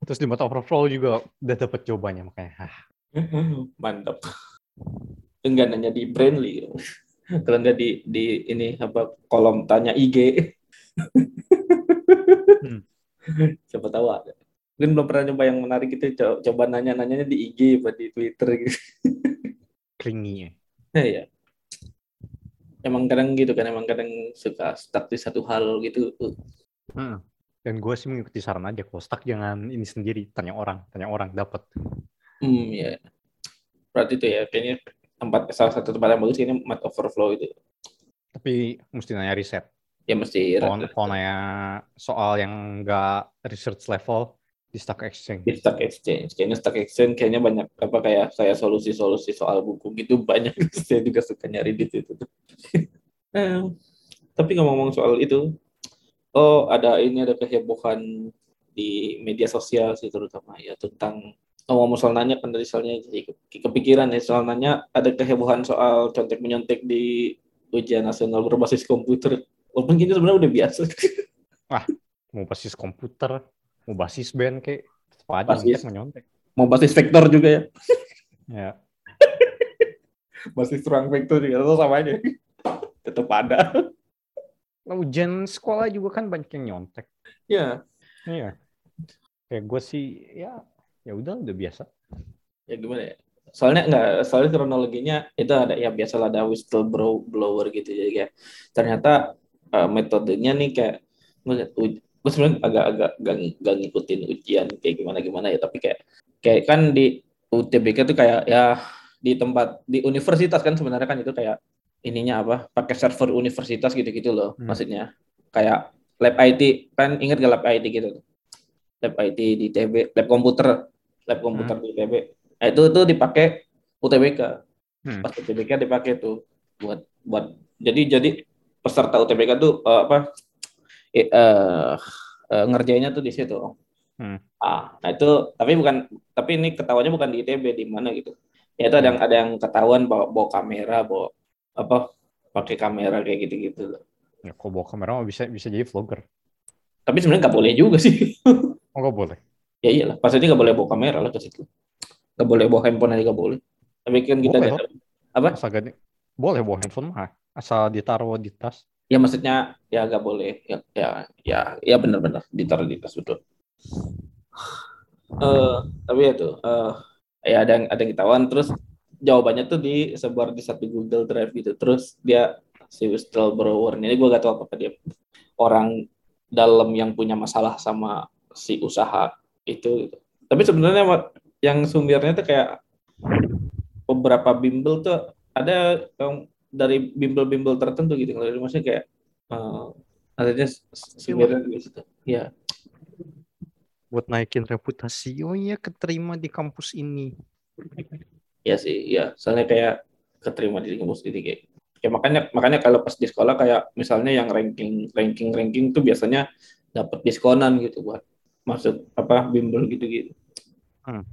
Terus di mata overflow juga udah dapet jawabannya makanya. Mantap. Enggak nanya di Brandly. Kalau nggak di di ini apa kolom tanya IG. Hmm. Siapa tahu ada. Mungkin belum pernah nyoba yang menarik itu co- coba nanya-nanyanya di IG apa di Twitter gitu. Clingy ya. Nah, ya. Emang kadang gitu kan, emang kadang suka stuck di satu hal gitu. Hmm. Dan gue sih mengikuti saran aja. Kalau stuck jangan ini sendiri. Tanya orang. Tanya orang. Dapat. Hmm, ya. Berarti itu ya, kayaknya tempat salah satu tempat yang bagus ini Mat Overflow itu. Tapi mesti nanya riset. Ya mesti Kalau kalau nanya soal yang nggak research level di Stack Exchange. di Stack Exchange. Kayaknya Stack Exchange kayaknya banyak apa kayak saya solusi-solusi soal buku gitu banyak. saya juga suka nyari di situ. Eh, tapi ngomong-ngomong soal itu, oh ada ini ada kehebohan di media sosial sih terutama ya tentang oh mau soal nanya kan tadi soalnya jadi ke- kepikiran ya soal nanya ada kehebohan soal contek menyontek di ujian nasional berbasis komputer. Walaupun kita sebenarnya udah biasa. Mau basis komputer, mau basis band kayak tetap aja Basis. nyontek menyontek. Mau basis vektor juga ya. Ya. Basis ruang vektor juga itu sama aja. Tetap ada. Ujian sekolah juga kan banyak yang nyontek. Ya, Iya. Kayak gue sih ya ya udah udah biasa. ya gimana ya? Soalnya enggak, soalnya kronologinya itu ada ya biasalah ada whistleblower blower gitu jadi kayak ternyata eh, metodenya nih kayak gue sebenarnya agak-agak gak, gak ngikutin ujian kayak gimana gimana ya. Tapi kayak kayak kan di UTBK tuh kayak ya di tempat di universitas kan sebenarnya kan itu kayak ininya apa pakai server universitas gitu-gitu loh Hmm. maksudnya. Kayak lab IT kan ingat gak lab IT gitu? Lab IT di ITB lab komputer lab komputer di ITB nah, itu tuh dipakai UTBK Hmm. pas UTBK dipakai tuh buat buat jadi jadi peserta UTBK tuh eh, apa eh, eh, eh, ngerjainnya tuh di situ. Hmm. ah nah itu tapi bukan tapi ini ketahuannya bukan di ITB di mana gitu. Ya itu ada yang ada yang ketahuan bawa bawa kamera bawa apa pakai kamera kayak gitu gitu Ya, kalau bawa kamera mah bisa bisa jadi vlogger. tapi sebenarnya nggak boleh juga sih. Oh nggak boleh. ya iyalah pasti nggak boleh bawa kamera lah ke situ. Nggak boleh bawa handphone aja nggak boleh. Tapi kan kita Boleh, ada apa? Asal gak boleh bawa handphone mah asal ditaruh di tas. Ya maksudnya ya gak boleh. Ya ya ya, ya benar-benar ditaruh di tas betul. Eh, tapi ya tuh eh, ya ada yang ada yang ketahuan. Terus jawabannya tuh disebar di satu Google Drive gitu. Terus dia si whistleblower ini gue gak tahu apakah dia. Orang dalam yang punya masalah sama si usaha itu gitu. tapi sebenarnya yang sumbernya tuh kayak beberapa bimbel tuh ada yang dari bimbel-bimbel tertentu gitu kalau maksudnya kayak eh artinya s- s- sumbernya di situ ya Buat naikin reputasi. Oh iya keterima di kampus ini. ya sih ya soalnya kayak keterima di kampus ini kayak ya makanya makanya kalau pas di sekolah kayak misalnya yang ranking ranking ranking tuh biasanya dapat diskonan gitu buat masuk apa bimbel gitu gitu Hmm.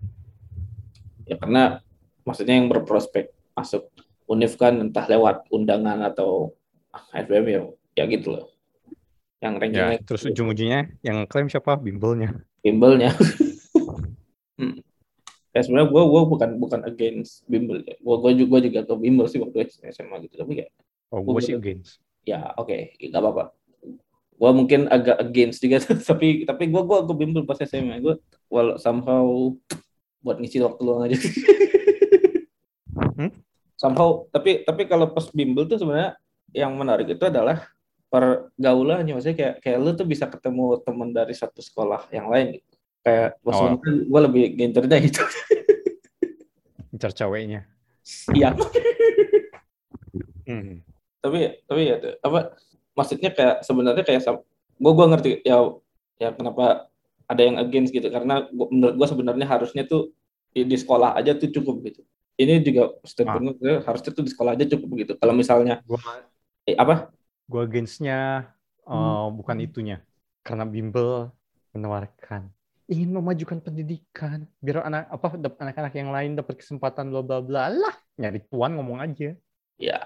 ya karena maksudnya yang berprospek masuk univ kan entah lewat undangan atau FBM ya ya gitu loh yang Ya, rankingnya terus ujung-ujungnya yang klaim siapa? Bimbelnya. bimbelnya hmm. ya sebenarnya gue gue bukan bukan against bimbel ya gue gue juga juga ke bimbel sih waktu SMA gitu tapi kayak Oh, gue sih against. ya oke nggak apa-apa gue mungkin agak against juga tapi tapi gue gue gue bimbel pas SMA gue well somehow buat ngisi waktu luang aja Hmm? Somehow tapi tapi kalau pas bimbel tuh sebenarnya yang menarik itu adalah pergaulannya maksudnya kayak kayak lu tuh bisa ketemu teman dari satu sekolah yang lain gitu. kayak pas Oh. gue lebih genternya itu Incar ceweknya. iya Hmm. tapi tapi ya tuh, apa maksudnya kayak sebenarnya kayak gue gue ngerti ya ya kenapa ada yang against gitu karena gua, menurut gue sebenarnya harusnya tuh di, di sekolah aja tuh cukup gitu ini juga statement gue harusnya tuh di sekolah aja cukup gitu kalau misalnya Gue eh, apa? Gue againstnya eh, bukan itunya. Karena bimbel menawarkan. Ingin memajukan pendidikan biar anak apa anak-anak yang lain dapat kesempatan bla bla bla. Lah nyari tuan ngomong aja. Ya.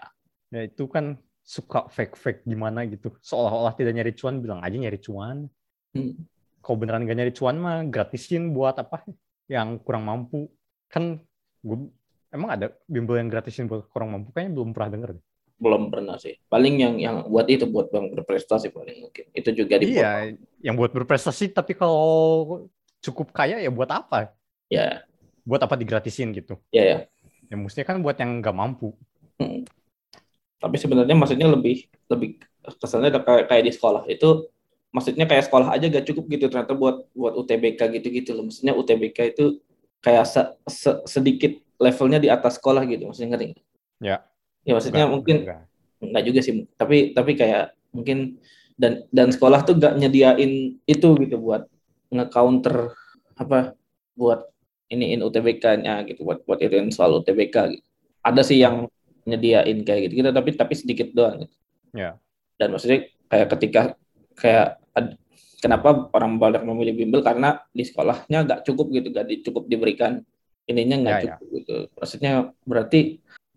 Ya itu kan suka fake fake gimana gitu. Seolah-olah tidak nyari cuan bilang aja nyari cuan. Hmm, kalau beneran gak nyari cuan mah gratisin buat apa yang kurang mampu. Kan gue emang ada bimbel yang gratisin buat kurang mampu? Kayaknya belum pernah denger deh. belum pernah sih. Paling yang yang buat itu buat bang berprestasi paling mungkin. Itu juga di iya yang buat berprestasi tapi kalau cukup kaya ya buat apa? Ya. Buat apa digratisin gitu? Ya ya. Ya mestinya kan buat yang nggak mampu. Hmm. tapi sebenarnya maksudnya lebih lebih kesannya kayak, kayak di sekolah. Itu maksudnya kayak sekolah aja gak cukup gitu ternyata buat buat UTBK gitu-gitu loh. Maksudnya UTBK itu kayak se- se- sedikit levelnya di atas sekolah gitu maksudnya ngerti ya ya maksudnya Nggak- mungkin nggak. nggak juga sih tapi tapi kayak mungkin dan dan sekolah tuh gak nyediain itu gitu buat nge-counter apa buat iniin UTBK-nya gitu buat buat ituin soal UTBK gitu. ada sih yang nyediain kayak gitu gitu tapi tapi sedikit doang gitu. Ya. dan maksudnya kayak ketika kayak ad- kenapa orang banyak memilih bimbel karena di sekolahnya nggak cukup gitu nggak cukup diberikan ininya nggak Ya, ya. cukup gitu. Maksudnya berarti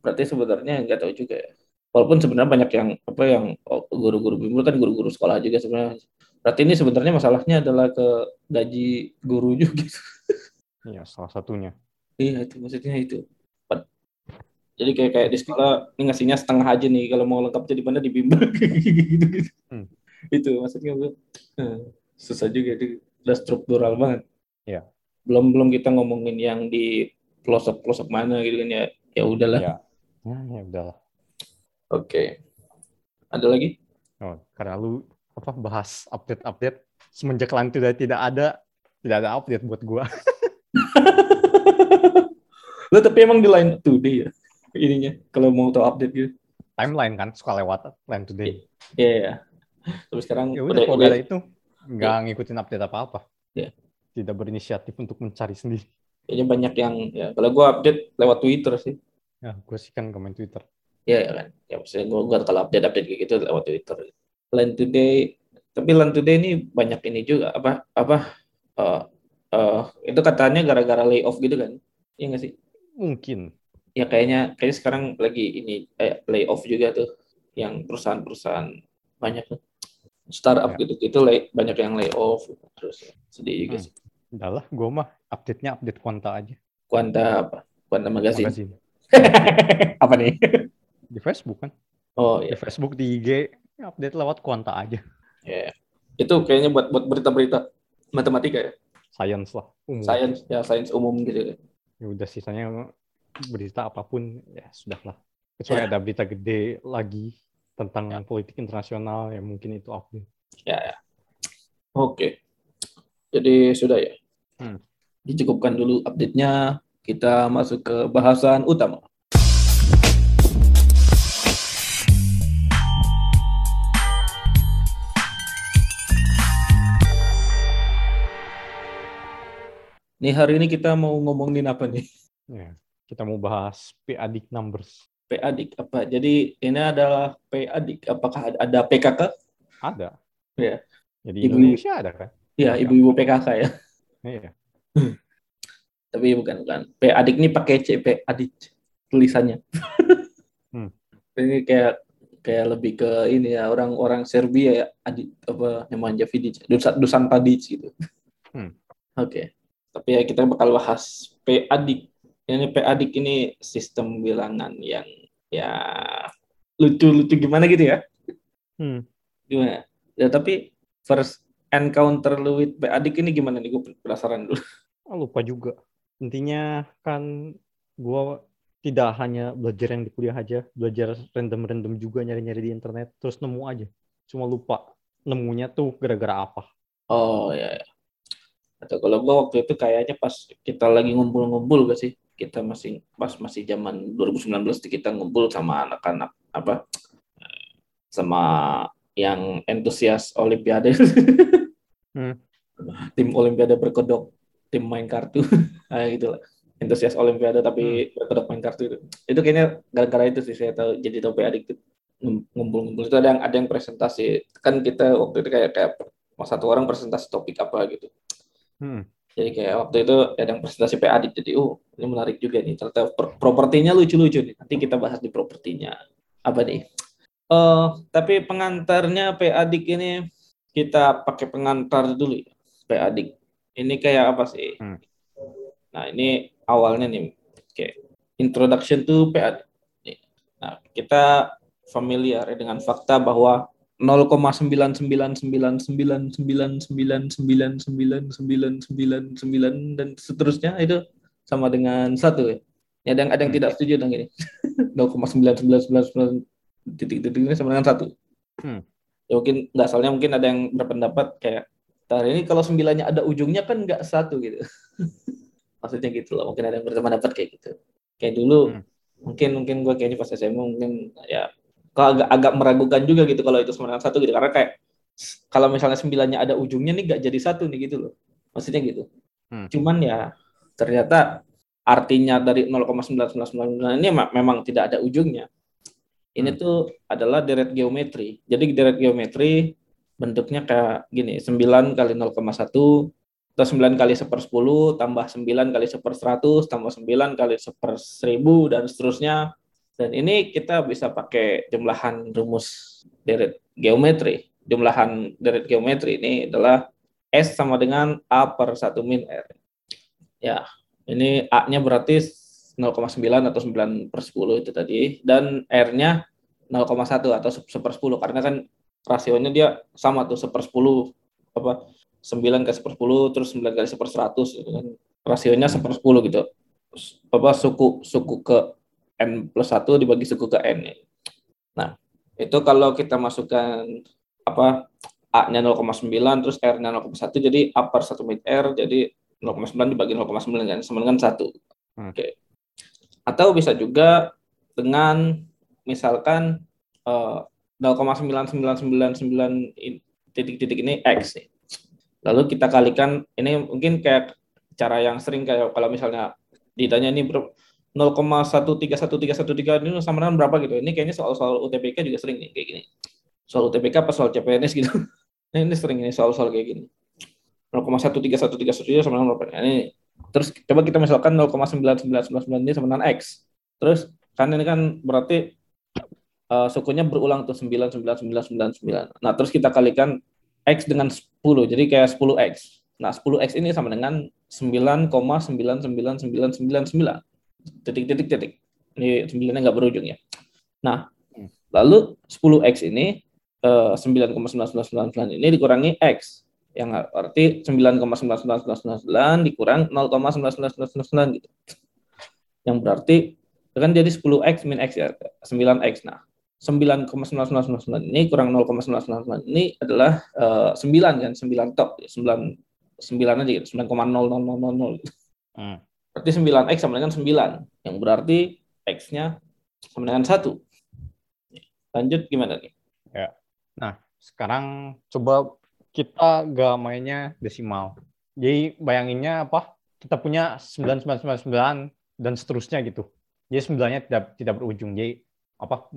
berarti sebenarnya nggak tahu juga ya. Walaupun sebenarnya banyak yang apa yang guru-guru bimbel kan guru-guru sekolah juga sebenarnya. Berarti ini sebenarnya masalahnya adalah ke gaji guru juga. Iya, salah satunya. Iya itu maksudnya itu. Jadi kayak kayak di sekolah ini ngasihnya setengah aja nih. Kalau mau lengkap jadi mana di bimbel gitu gitu Hmm. itu maksudnya gue eh, susah juga itu. Udah struktural banget. Iya. Belum belum kita ngomongin yang di pelosok pelosok mana gitu kan ya ya udahlah ya ya, ya udahlah oke ada lagi oh, karena lu apa bahas update update semenjak lantai udah tidak ada tidak ada update buat gua Lo tapi emang di line today ya ininya kalau mau tahu update gitu. timeline kan suka lewat line today Iya ya. Tapi sekarang ya udah nggak ada itu nggak Iya. ngikutin update apa apa Iya. Tidak berinisiatif untuk mencari sendiri kayaknya banyak yang ya kalau gua update lewat Twitter sih. ya gue sih kan gak main twitter Iya ya kan. Ya maksudnya gua, gua kalau update update kayak gitu lewat Twitter. Line today tapi Line today ini banyak ini juga apa apa eh eh, itu katanya gara-gara layoff gitu kan. Iya nggak sih? mungkin Ya kayaknya kayaknya sekarang lagi ini eh, layoff juga tuh yang perusahaan-perusahaan banyak tuh. Startup Ya. gitu-gitu lay- banyak yang layoff terus sedih juga Hmm. sih. Udahlah gue mah update-nya update kuanta aja Kuanta apa? Kuanta magazine. magazine apa nih? di Facebook kan Oh di iya. Facebook di IG Ya, update lewat kuanta aja. Ya. Itu kayaknya buat buat berita-berita matematika ya. Science lah. Umum. Sains ya, sains umum gitu. Ya udah sisanya berita apa pun ya sudahlah. Kecuali Ya. ada berita gede lagi tentang politik internasional ya mungkin itu update. Ya, ya. Oke. Jadi sudah ya. Hmm. Dicukupkan dulu update-nya. Kita masuk ke bahasan utama. Nih hari ini kita mau ngomongin apa nih? Ya, kita mau bahas PADIC numbers. PADIK apa? Jadi ini adalah PADIK. Apakah ada PKK? Ada. Iya. Jadi Ibu- Indonesia ada kan? Ya, Iya. ibu-ibu PKK ya. Iya. Tapi bukan bukan. PADIK ini pakai C PADIK tulisannya. Hmm. Ini kayak kayak lebih ke ini ya orang-orang Serbia ya adik apa namanya Vidic Dusan Dusan Tadic gitu. Hmm. Oke. Tapi ya kita bakal bahas PADIK. Ini PADIK ini sistem bilangan yang ya lucu-lucu gimana gitu ya. Hmm. Gimana? Ya tapi first encounter lu with PADIK ini gimana nih? Gue penasaran dulu. Ah, lupa juga. Intinya kan gua tidak hanya belajar yang di kuliah aja, belajar random-random juga nyari-nyari di internet, terus nemu aja. Cuma lupa nemunya tuh gara-gara apa. Oh ya. ya. Atau kalau gua waktu itu kayaknya pas kita lagi ngumpul-ngumpul gak sih? Kita masih pas masih zaman 2019 tuh kita ngumpul sama anak-anak apa? Sama yang entusias olimpiade. Hmm. Tim olimpiade berkedok, tim main kartu. Kayak gitu lah. Entusias olimpiade tapi berkedok main kartu itu. Itu kayaknya gara-gara itu sih saya tahu jadi tahu adik ngumpul-ngumpul itu ada yang ada yang presentasi. Kan kita waktu itu kayak kayak satu orang presentasi topik apa gitu. Hmm. Jadi kayak waktu itu ada yang presentasi PA Adik. Jadi, oh ini menarik juga nih. Ternyata pro- propertinya lucu-lucu nih. Nanti kita bahas di propertinya. Apa nih? Eh, tapi pengantarnya PA Adik ini kita pakai pengantar dulu ya. PA Adik. Ini kayak apa sih? Hmm. Nah, ini awalnya nih. Kayak introduction to PA. Nah, kita familiar ya dengan fakta bahwa 0,9999999999999 dan seterusnya itu sama dengan satu ya. Ya, ada yang ada yang tidak setuju dengan ini. 0,9999 titik-titik ini sama dengan satu. Hmm. Ya mungkin nggak asalnya mungkin ada yang berpendapat kayak Tar ini kalau sembilannya ada ujungnya kan nggak satu gitu. Maksudnya gitu loh. Mungkin ada yang berpendapat kayak gitu. Kayak dulu Hmm. mungkin mungkin gue kayaknya pas SMA mungkin ya kok agak agak meragukan juga gitu kalau itu dengan satu gitu karena kayak kalau misalnya sembilannya ada ujungnya nih nggak jadi satu nih gitu loh maksudnya gitu Hmm. cuman ya ternyata artinya dari 0,9999 ini ma- memang tidak ada ujungnya ini Hmm. tuh adalah deret geometri jadi deret geometri bentuknya kayak gini 9 kali 0,1 atau 9 kali 1 per 10 tambah 9 kali 1 per 100 tambah 9 kali 1 per 1000 dan seterusnya dan ini kita bisa pakai jumlahan rumus deret geometri. Jumlahan deret geometri ini adalah S sama dengan A per 1 min R. Ya, ini A-nya berarti 0,9 atau 9 per 10 itu tadi. Dan R-nya 0,1 atau 1 per 10. Karena kan rasionya dia sama tuh 1 per 10. Apa, 9 kali 1 per 10, terus 9 kali 1 per 100. Gitu kan. Rasionya 1 per 10 gitu. Apa, suku, suku ke N plus 1 dibagi suku ke N. Nah, itu kalau kita masukkan apa A-nya 0,9 terus R-nya 0,1 jadi A per 1 min R jadi 0,9 dibagi 0,9 kan sama dengan 1. Hmm. Oke. Atau bisa juga dengan misalkan eh, 0,9999 in- titik-titik ini X nih. Lalu kita kalikan ini mungkin kayak cara yang sering kayak kalau misalnya ditanya ini ber- 0,131313 ini sama dengan berapa gitu. Ini kayaknya soal-soal UTBK juga sering nih kayak gini. Soal UTBK apa soal CPNS gitu. Ini sering ini soal-soal kayak gini. 0,131313 sama dengan berapa? Ini terus coba kita misalkan 0,9999 ini sama dengan X. Terus kan ini kan berarti eh, sukunya berulang tuh 99999. Nah, terus kita kalikan X dengan 10. Jadi kayak 10X. Nah, 10X ini sama dengan 9,99999 titik-titik titik. Ini sembilannya nggak berujung ya. Nah, lalu 10x ini eh, 9,9999 ini dikurangi X yang arti 9,99999 dikurang 0,99999 gitu. Yang berarti kan jadi 10x min x ya, 9x. Nah, 9,999 ini kurang 0,999 ini adalah uh, 9 kan, 9 tok, 9 9 aja gitu, 9,00000 gitu. Hmm. Berarti 9x sama dengan 9, yang berarti x-nya sama dengan 1. Lanjut gimana nih? Ya. Nah, sekarang coba kita gak mainnya desimal. Jadi bayanginnya apa? Kita punya 9999 dan seterusnya gitu. Jadi sembilannya tidak tidak berujung. Jadi apa?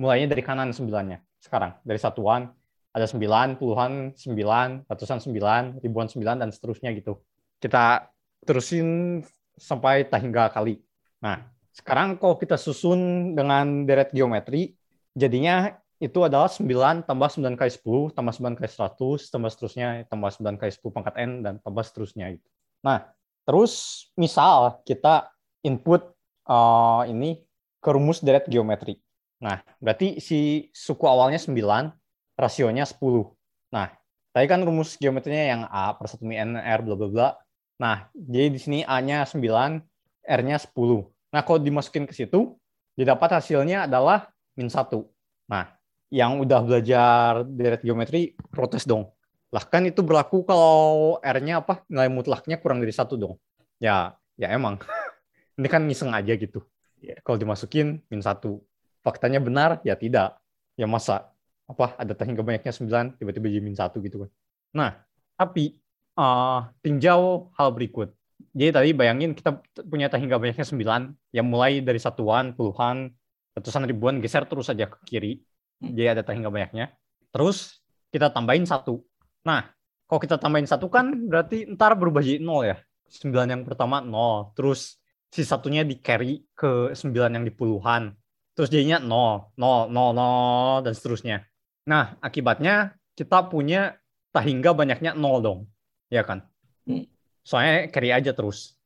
Mulainya dari kanan sembilannya. Sekarang dari satuan ada sembilan, puluhan sembilan, ratusan sembilan, ribuan sembilan dan seterusnya gitu. Kita terusin sampai tak hingga kali. Nah, sekarang kalau kita susun dengan deret geometri, jadinya itu adalah 9 tambah 9 kali 10, tambah 9 kali 100, tambah seterusnya, tambah 9 kali 10 pangkat N, dan tambah seterusnya. Gitu. Nah, terus misal kita input uh, ini ke rumus deret geometri. Nah, berarti si suku awalnya 9, rasionya 10. Nah, tadi kan rumus geometrinya yang A per 1 min N, R, bla bla bla. Nah, jadi di sini A-nya 9, R-nya 10. Nah, kalau dimasukin ke situ, didapat hasilnya adalah min 1. Nah, yang udah belajar deret geometri protes dong. Lah kan itu berlaku kalau R-nya apa nilai mutlaknya kurang dari satu dong. Ya, ya emang. Ini kan ngiseng aja gitu. Ya, kalau dimasukin min satu. Faktanya benar, ya tidak. Ya masa apa ada hingga banyaknya 9 tiba-tiba jadi min satu gitu kan. Nah, tapi uh, tinjau hal berikut. Jadi tadi bayangin kita punya hingga banyaknya 9 yang mulai dari satuan, puluhan, ratusan ribuan geser terus saja ke kiri jadi ada hingga banyaknya. Terus kita tambahin satu. Nah, kalau kita tambahin satu kan berarti ntar berubah jadi nol ya. Sembilan yang pertama nol. Terus si satunya di carry ke sembilan yang di puluhan. Terus jadinya nol, nol, nol, nol, dan seterusnya. Nah, akibatnya kita punya tak hingga banyaknya nol dong. Ya kan? Hmm. Soalnya carry aja terus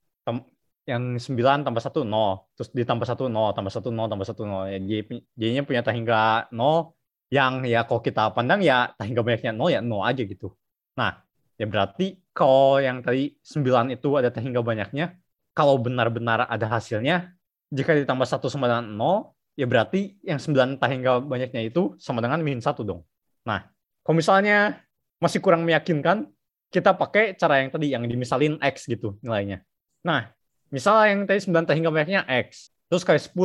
yang 9 tambah 1 0 terus ditambah 1 0 tambah 1 0 tambah 1 0 ya jadi jadinya punya tak hingga 0 yang ya kalau kita pandang ya tak hingga banyaknya 0 ya 0 aja gitu. Nah ya berarti kalau yang tadi 9 itu ada tak hingga banyaknya kalau benar-benar ada hasilnya jika ditambah 1 sama dengan 0 ya berarti yang 9 tak hingga banyaknya itu sama dengan min 1 dong. Nah kalau misalnya masih kurang meyakinkan kita pakai cara yang tadi yang dimisalin X gitu nilainya. Nah Misal yang tadi 9 hingga banyaknya X, terus kali 10,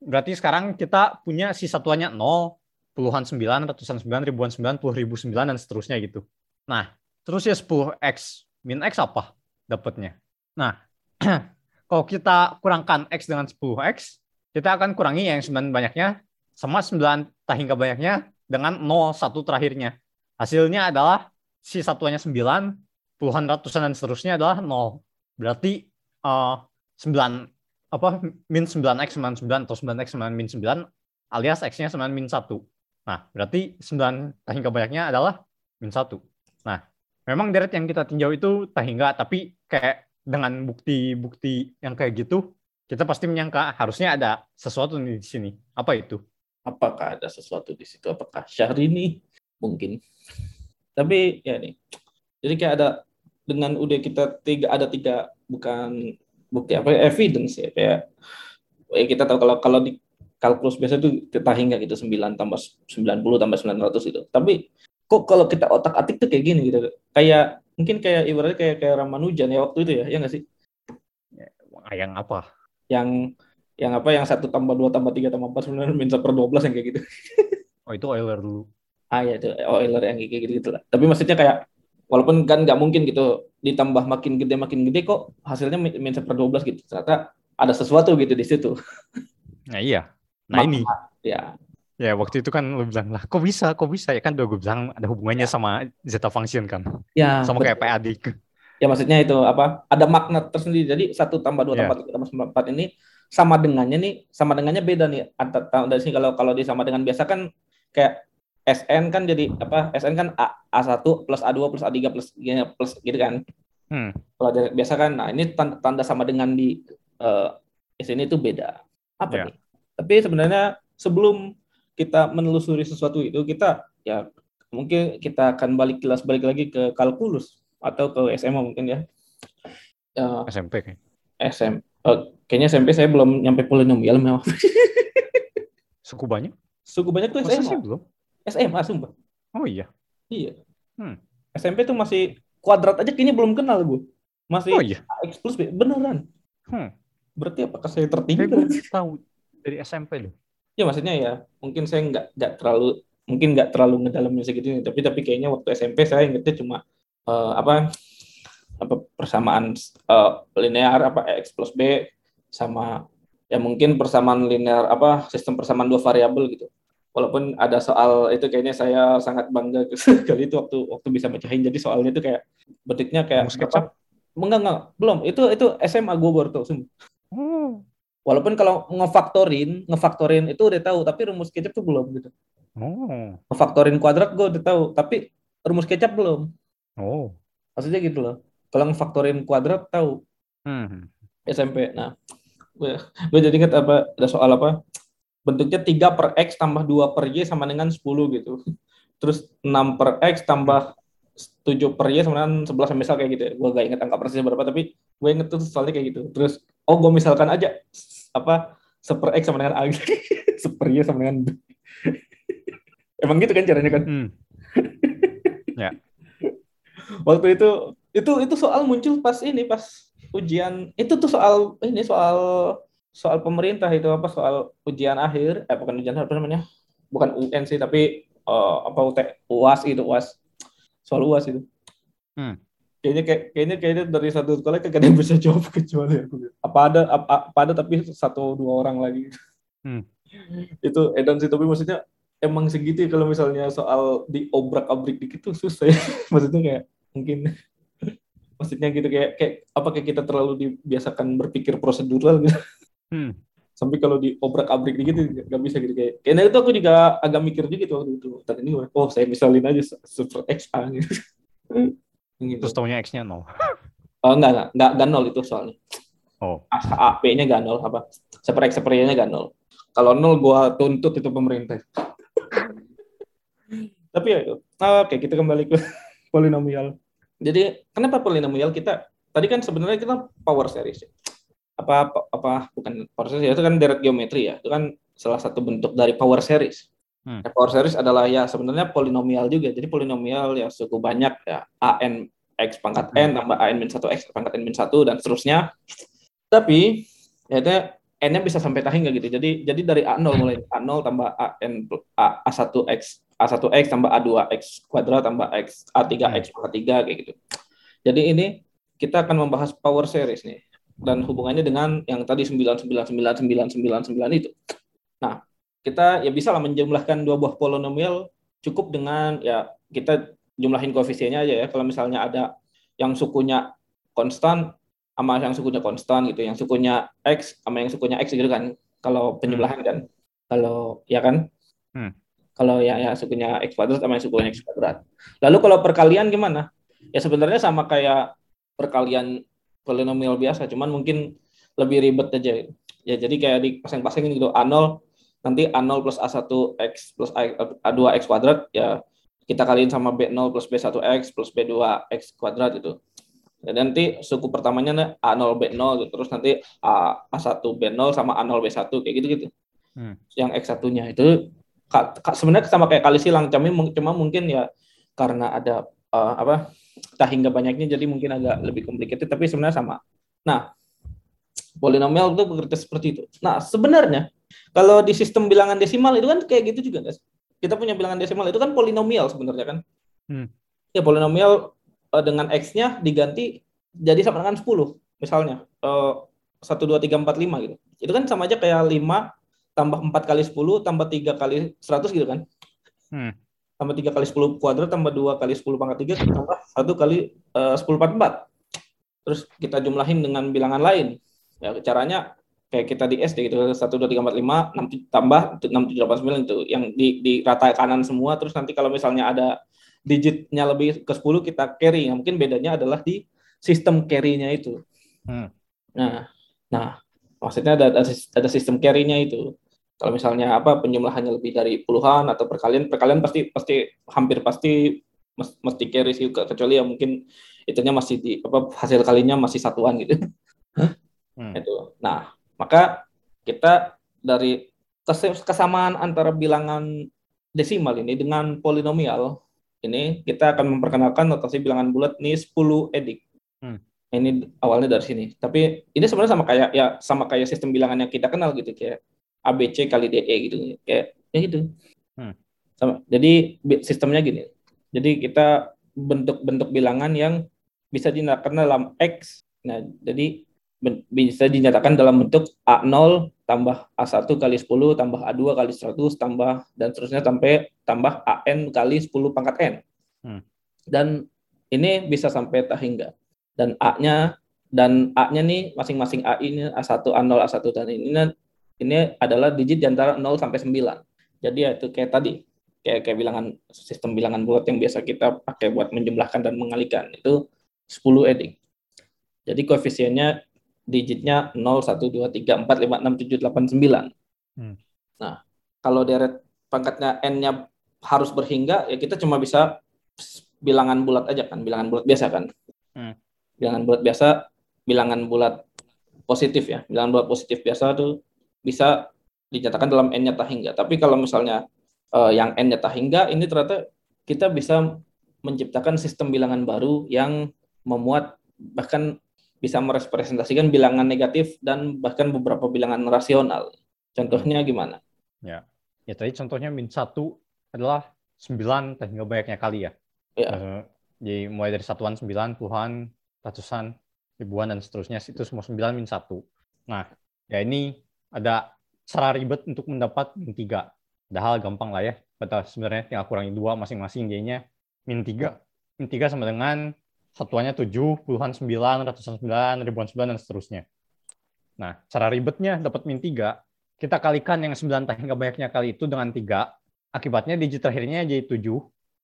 berarti sekarang kita punya si satuannya 0, puluhan 9, ratusan 9, ribuan 9, puluh ribu 9, dan seterusnya gitu. Nah, terus ya 10X min X apa dapatnya? Nah, kalau kita kurangkan X dengan 10X, kita akan kurangi yang 9 banyaknya sama 9 tak hingga banyaknya dengan 0, satu terakhirnya. Hasilnya adalah si satuannya 9, puluhan ratusan dan seterusnya adalah 0. Berarti uh, 9 apa min 9x 99 atau 9x 9 min 9 alias x-nya 9 min 1. Nah, berarti 9 hingga banyaknya adalah min 1. Nah, memang deret yang kita tinjau itu tak hingga, tapi kayak dengan bukti-bukti yang kayak gitu, kita pasti menyangka harusnya ada sesuatu di sini. Apa itu? Apakah ada sesuatu di situ? Apakah Syahrini? Mungkin. Tapi ya nih, jadi kayak ada dengan udah kita tiga ada tiga bukan bukti apa evidence ya kayak ya kita tahu kalau kalau di kalkulus biasa itu kita hingga gitu 9 tambah 90 tambah 900 itu. Tapi kok kalau kita otak-atik tuh kayak gini gitu. Kayak mungkin kayak ibaratnya kayak kayak Ramanujan ya waktu itu ya, ya nggak sih? Ya, yang apa? Yang yang apa yang satu tambah dua tambah tiga tambah empat sebenarnya minta per dua belas yang kayak gitu. oh itu Euler dulu. Ah ya itu Euler yang kayak gitu, gitu lah. Tapi maksudnya kayak walaupun kan nggak mungkin gitu ditambah makin gede makin gede kok hasilnya min per 12 gitu. Ternyata ada sesuatu gitu di situ. Nah iya. Nah Maka, ini. ya. Ya waktu itu kan lo bilang lah kok bisa kok bisa? Ya kan udah gue bilang ada hubungannya ya. sama zeta function kan? Ya sama betul. kayak PAD ya maksudnya itu apa? Ada makna tersendiri. Jadi satu tambah dua ya. tambah tiga tambah empat ini sama dengannya nih sama dengannya beda nih. Dari sini kalau kalau di sama dengan biasa kan kayak SN kan jadi apa? SN kan A, A1 plus A2 plus A3 plus plus gitu kan. Hmm. Kalau biasa kan nah ini tanda, tanda sama dengan di uh, sini itu beda. Apa yeah. nih? Tapi sebenarnya sebelum kita menelusuri sesuatu itu kita ya mungkin kita akan balik kelas balik lagi ke kalkulus atau ke SMA mungkin ya. ya SMP kayak. SM. Oh, kayaknya SMP saya belum nyampe polinomial memang. Suku banyak? Suku banyak tuh Masa SMA. sih belum? SMA sumpah. Oh iya. Iya. Hmm. SMP tuh masih kuadrat aja kayaknya belum kenal gue. Masih Oh iya. X plus B. Beneran. Hmm. Berarti apakah saya tertinggal? gue tahu dari SMP loh. Ya maksudnya ya mungkin saya nggak nggak terlalu mungkin nggak terlalu ngedalamin segitu tapi tapi kayaknya waktu SMP saya ingetnya cuma eh, apa apa persamaan eh, linear apa X plus B sama ya mungkin persamaan linear apa sistem persamaan dua variabel gitu. Walaupun ada soal itu kayaknya saya sangat bangga kali itu waktu waktu bisa mecahin jadi soalnya itu kayak bentuknya kayak Rumus kecap? apa? Enggak enggak belum itu itu SMA gue baru tahu sumpah. Oh. Walaupun kalau ngefaktorin, ngefaktorin itu udah tahu, tapi rumus kecap tuh belum gitu. Oh. Ngefaktorin kuadrat gue udah tahu, tapi rumus kecap belum. Oh. Maksudnya gitu loh. Kalau ngefaktorin kuadrat tahu Hmm. SMP. Nah, gue, gue jadi ingat apa ada soal apa? Bentuknya 3 per X tambah 2 per Y sama dengan 10 gitu. Terus 6 per X tambah 7 per Y sama dengan 11 misal kayak gitu ya. Gue gak inget angka persisnya berapa, tapi gue inget tuh soalnya kayak gitu. Terus, oh gue misalkan aja apa seper X sama dengan A. seper Y sama dengan B. Emang gitu kan caranya kan? Hmm. waktu itu itu itu soal muncul pas ini pas ujian itu tuh soal ini soal soal pemerintah itu apa soal ujian akhir eh bukan ujian akhir, apa namanya? Bukan UN sih tapi eh, apa UT, uas gitu uas soal uas itu. Hmm. kayaknya kayak kayaknya kayaknya dari satu sekolah kagak ada yang bisa jawab kecuali aku. Apa ada apa, apa ada tapi satu dua orang lagi. Hmm. itu edan sih tapi maksudnya emang segitu ya kalau misalnya soal diobrak abrik dikit tuh susah ya. Maksudnya kayak mungkin maksudnya gitu kayak kayak apakah kita terlalu dibiasakan berpikir prosedural gitu Hmm. sampai kalau diobrak abrik dikit nggak bisa gitu kayak kayaknya itu aku juga agak mikir juga gitu waktu itu tadi ini oh saya misalin aja super X A gitu gitu. Terus taunya X-nya nol. Oh, enggak, enggak, enggak, enggak nol itu soalnya. Oh. AP-nya enggak nol apa? Super X, super Y-nya enggak nol. Kalau nol gua tuntut itu pemerintah. Tapi ya itu. Oke, kita kembali ke polinomial. Jadi, kenapa polinomial kita tadi kan sebenarnya kita power series. ya. Apa apa, apa bukan power series itu kan deret geometri ya. Itu kan salah satu bentuk dari power series. Hmm. Nah, power series adalah ya sebenarnya polinomial juga. Jadi polinomial ya suku banyak ya an x pangkat n tambah an min 1 x pangkat n min 1 dan seterusnya. Tapi ya itu n-nya bisa sampai tahi nggak gitu. Jadi jadi dari a0 mulai a0 tambah an a, a1 x a1x tambah a2x kuadrat tambah x a3x pangkat 3 kayak gitu. Jadi ini kita akan membahas power series nih dan hubungannya dengan yang tadi 9999999 itu. Nah, kita ya bisa lah menjumlahkan dua buah polinomial cukup dengan ya kita jumlahin koefisiennya aja ya. Kalau misalnya ada yang sukunya konstan sama yang sukunya konstan gitu, yang sukunya x sama yang sukunya x gitu kan. Kalau penjumlahan kan. Kalau ya kan? Hmm. Kalau ya ya sukunya x kuadrat sama yang sukunya x kuadrat. Lalu kalau perkalian gimana? Ya sebenarnya sama kayak perkalian polinomial biasa, cuman mungkin lebih ribet aja. Ya jadi kayak di pasang-pasangin gitu A0 nanti A0 plus A1X plus A2X kuadrat ya kita kaliin sama B0 plus B1X plus B2X kuadrat itu. Dan nanti suku pertamanya A0 B0 gitu. terus nanti A, A1 B0 sama A0 B1 kayak gitu-gitu. Hmm. Yang X1-nya itu sebenarnya sama kayak kali silang, cuma cuma mungkin ya karena ada eh, apa tak hingga banyaknya jadi mungkin agak lebih complicated tapi sebenarnya sama. Nah, polinomial itu bekerja seperti itu. Nah, sebenarnya kalau di sistem bilangan desimal itu kan kayak gitu juga, guys. Kita punya bilangan desimal itu kan polinomial sebenarnya kan. Hmm. Ya polinomial eh, dengan x-nya diganti jadi sama dengan 10 misalnya. Eh, 1 2 3 4 5 gitu. Itu kan sama aja kayak 5 tambah 4 kali 10 tambah 3 kali 100 gitu kan. Hmm. Tambah 3 kali 10 kuadrat tambah 2 kali 10 pangkat 3 tambah 1 kali eh, 10 pangkat 4. Terus kita jumlahin dengan bilangan lain. Ya caranya kayak kita di SD gitu 1 2 3 4 5 6 tambah 6 7 8 9 itu yang di di rata kanan semua terus nanti kalau misalnya ada digitnya lebih ke 10 kita carry. Nah, mungkin bedanya adalah di sistem carry-nya itu. Hmm. Nah, nah maksudnya ada ada, ada sistem carry-nya itu. Kalau misalnya apa penjumlahannya lebih dari puluhan atau perkalian, perkalian pasti pasti hampir pasti mesti carry sih kecuali ya mungkin itunya masih di apa hasil kalinya masih satuan gitu. Hmm. Itu. Nah, maka kita dari kesamaan antara bilangan desimal ini dengan polinomial ini kita akan memperkenalkan notasi bilangan bulat ini 10 edik. Hmm. Ini awalnya dari sini. Tapi ini sebenarnya sama kayak ya sama kayak sistem bilangan yang kita kenal gitu kayak ABC kali DE gitu kayak ya gitu. Hmm. Sama. Jadi sistemnya gini. Jadi kita bentuk-bentuk bilangan yang bisa dinyatakan dalam X. Nah, jadi bisa dinyatakan dalam bentuk A0 tambah A1 kali 10 tambah A2 kali 100 tambah dan seterusnya sampai tambah AN kali 10 pangkat N. Hmm. Dan ini bisa sampai tak hingga. Dan A-nya dan A-nya nih masing-masing A ini A1, A0, A1 dan ini ini adalah digit di antara 0 sampai 9. Jadi ya itu kayak tadi kayak kayak bilangan sistem bilangan bulat yang biasa kita pakai buat menjumlahkan dan mengalikan itu 10 edik. Jadi koefisiennya digitnya 0 1 2 3 4 5 6 7 8 9. Hmm. Nah, kalau deret pangkatnya n-nya harus berhingga ya kita cuma bisa bilangan bulat aja kan, bilangan bulat biasa kan. Hmm. Bilangan bulat biasa, bilangan bulat positif ya. Bilangan bulat positif biasa tuh bisa dinyatakan dalam n-nya tak hingga. Tapi kalau misalnya uh, yang n nyata hingga ini ternyata kita bisa menciptakan sistem bilangan baru yang memuat bahkan bisa merepresentasikan bilangan negatif dan bahkan beberapa bilangan rasional. Contohnya gimana? Ya, ya tadi contohnya min satu adalah sembilan hingga banyaknya kali ya. ya. Uh, jadi mulai dari satuan sembilan, puluhan, ratusan, ribuan dan seterusnya itu semua sembilan min satu. Nah, ya ini ada cara ribet untuk mendapat min tiga. Padahal gampang lah ya. Pada sebenarnya tinggal kurangi dua masing-masing jadinya min 3. Min 3 sama dengan satuannya 7, puluhan 9, ratusan 9, ribuan 9, dan seterusnya. Nah, cara ribetnya dapat min 3, kita kalikan yang 9 hingga banyaknya kali itu dengan 3, akibatnya digit terakhirnya jadi 7,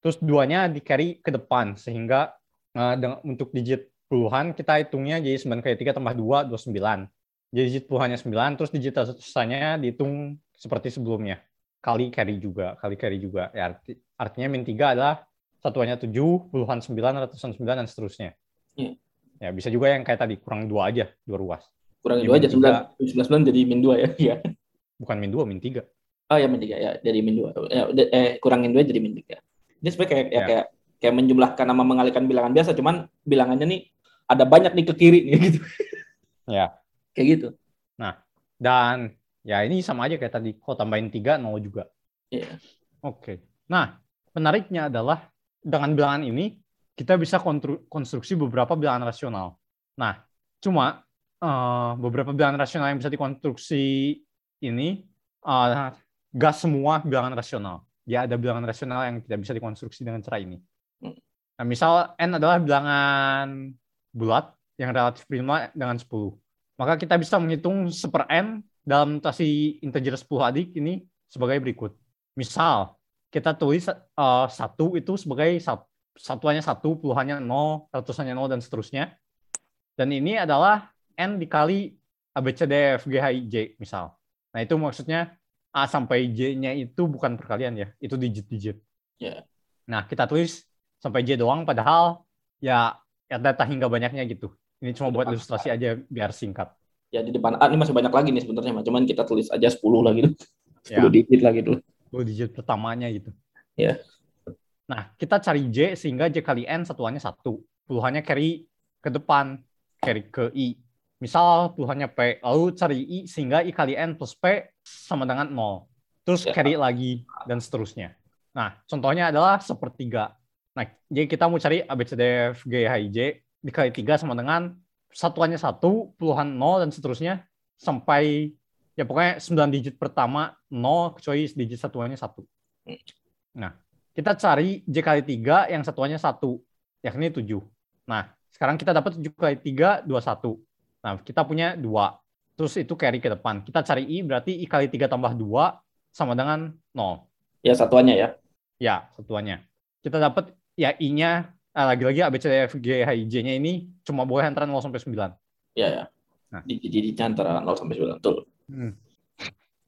terus duanya di carry ke depan, sehingga uh, untuk digit puluhan kita hitungnya jadi 9 kali 3 tambah 2, 29. Jadi digit puluhannya 9, terus digit tersisanya dihitung seperti sebelumnya kali carry juga, kali carry juga. Ya, arti, artinya min 3 adalah satuannya 7, puluhan 9, ratusan 9, dan seterusnya. Yeah. Ya, bisa juga yang kayak tadi, kurang dua aja, dua ruas. Kurang dua aja, 9, 9, jadi min 2 ya. ya. Bukan min 2, min 3. Oh ya, min 3 ya, jadi min 2. Ya, eh, kurangin 2 jadi min 3. Ini sebenarnya kayak, ya. kayak, kayak menjumlahkan sama mengalihkan bilangan biasa, cuman bilangannya nih ada banyak nih ke kiri nih gitu. Ya. Kayak gitu. Nah, dan Ya ini sama aja kayak tadi. Kok tambahin 3, 0 juga. Iya. Yeah. Oke. Okay. Nah, menariknya adalah dengan bilangan ini, kita bisa konstruksi beberapa bilangan rasional. Nah, cuma uh, beberapa bilangan rasional yang bisa dikonstruksi ini uh, gak semua bilangan rasional. Ya ada bilangan rasional yang tidak bisa dikonstruksi dengan cara ini. Hmm. Nah, misal n adalah bilangan bulat yang relatif prima dengan 10. Maka kita bisa menghitung seper n dalam notasi integer 10 adik ini sebagai berikut. Misal, kita tulis uh, satu itu sebagai satu, satuannya satu, puluhannya nol, ratusannya nol, dan seterusnya. Dan ini adalah n dikali A, B, C, D, F, G, H, I, J, misal. Nah, itu maksudnya A sampai J-nya itu bukan perkalian ya, itu digit-digit. Yeah. Nah, kita tulis sampai J doang, padahal ya, ya data hingga banyaknya gitu. Ini cuma buat ilustrasi aja biar singkat. Ya di depan A ini masih banyak lagi nih sebenarnya cuman kita tulis aja 10 lah gitu. 10 ya. digit lah gitu. 10 digit pertamanya gitu. Ya. Nah kita cari J sehingga J kali N satuannya satu. Puluhannya carry ke depan carry ke I. Misal puluhannya P lalu cari I sehingga I kali N plus P sama dengan 0 terus ya. carry lagi dan seterusnya. Nah contohnya adalah sepertiga. Nah jadi kita mau cari A B C D F G H I J dikali tiga sama dengan satuannya satu, puluhan nol dan seterusnya sampai ya pokoknya 9 digit pertama nol kecuali digit satuannya satu. Nah, kita cari J kali 3 yang satuannya satu, yakni 7. Nah, sekarang kita dapat 7 kali 3, 21. Nah, kita punya 2. Terus itu carry ke depan. Kita cari I, berarti I kali 3 tambah 2 sama dengan 0. Ya, satuannya ya. Ya, satuannya. Kita dapat ya I-nya lagi-lagi A, B, C, D, F, G, H, I, J-nya ini cuma boleh antara 0 sampai 9. Iya, ya. Nah. Jadi antara 0 sampai 9, betul. Hmm.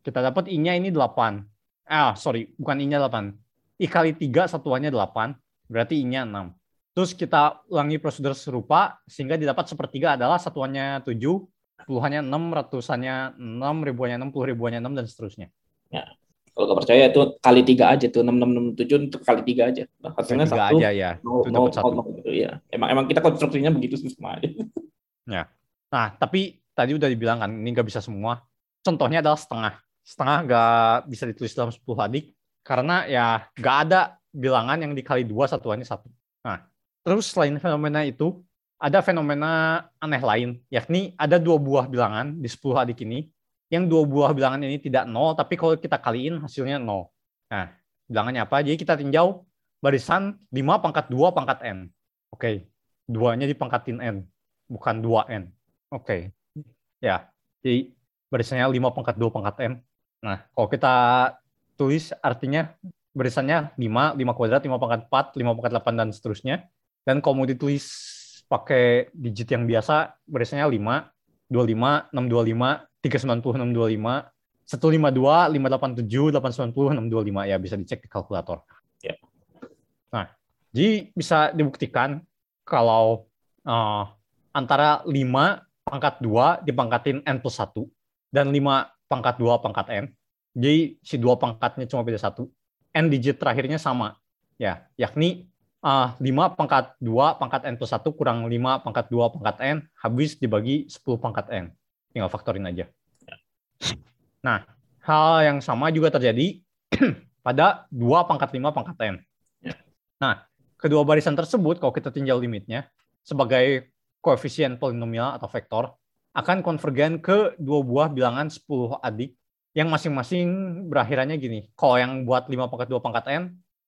Kita dapat I-nya ini 8. Ah, sorry, bukan I-nya 8. I kali 3 satuannya 8, berarti I-nya 6. Terus kita ulangi prosedur serupa sehingga didapat sepertiga adalah satuannya 7, puluhannya 6, ratusannya 6, ribuannya 6, puluh ribuannya 6, dan seterusnya. Ya. Kalau nggak percaya itu kali tiga aja tuh enam enam enam tujuh untuk kali tiga aja. Nah, hasilnya satu. aja ya. nol, Itu nol, dapat satu. gitu. Iya. Emang emang kita konstruksinya begitu sih semua. Nah, tapi tadi udah dibilang kan, ini nggak bisa semua. Contohnya adalah setengah. Setengah nggak bisa ditulis dalam 10 adik, karena ya nggak ada bilangan yang dikali dua satuannya satu. Nah, terus selain fenomena itu, ada fenomena aneh lain, yakni ada dua buah bilangan di 10 adik ini, yang dua buah bilangan ini tidak nol, tapi kalau kita kaliin hasilnya nol. Nah, bilangannya apa? Jadi kita tinjau barisan 5 pangkat 2 pangkat n. Oke, duanya dipangkatin n, bukan 2n. Oke. Ya. Jadi barisannya 5 pangkat 2 pangkat n. Nah, kalau kita tulis artinya barisannya 5, 5 kuadrat, 5 pangkat 4, 5 pangkat 8 dan seterusnya. Dan kalau mau ditulis pakai digit yang biasa, barisannya 5, 25, 625, 390, 625, 152, 587, 890, 625 ya bisa dicek di kalkulator. Ya. Nah, jadi bisa dibuktikan kalau eh, antara 5 pangkat 2 dipangkatin n plus 1 dan 5 pangkat 2 pangkat n. Jadi si dua pangkatnya cuma beda satu. N digit terakhirnya sama. Ya, yakni eh, 5 pangkat 2 pangkat n plus 1 kurang 5 pangkat 2 pangkat n habis dibagi 10 pangkat n. Tinggal faktorin aja. Nah, hal yang sama juga terjadi pada 2 pangkat 5 pangkat n. Ya. Nah, kedua barisan tersebut kalau kita tinjau limitnya sebagai koefisien polinomial atau vektor akan konvergen ke dua buah bilangan 10 adik yang masing-masing berakhirannya gini. Kalau yang buat 5 pangkat 2 pangkat n,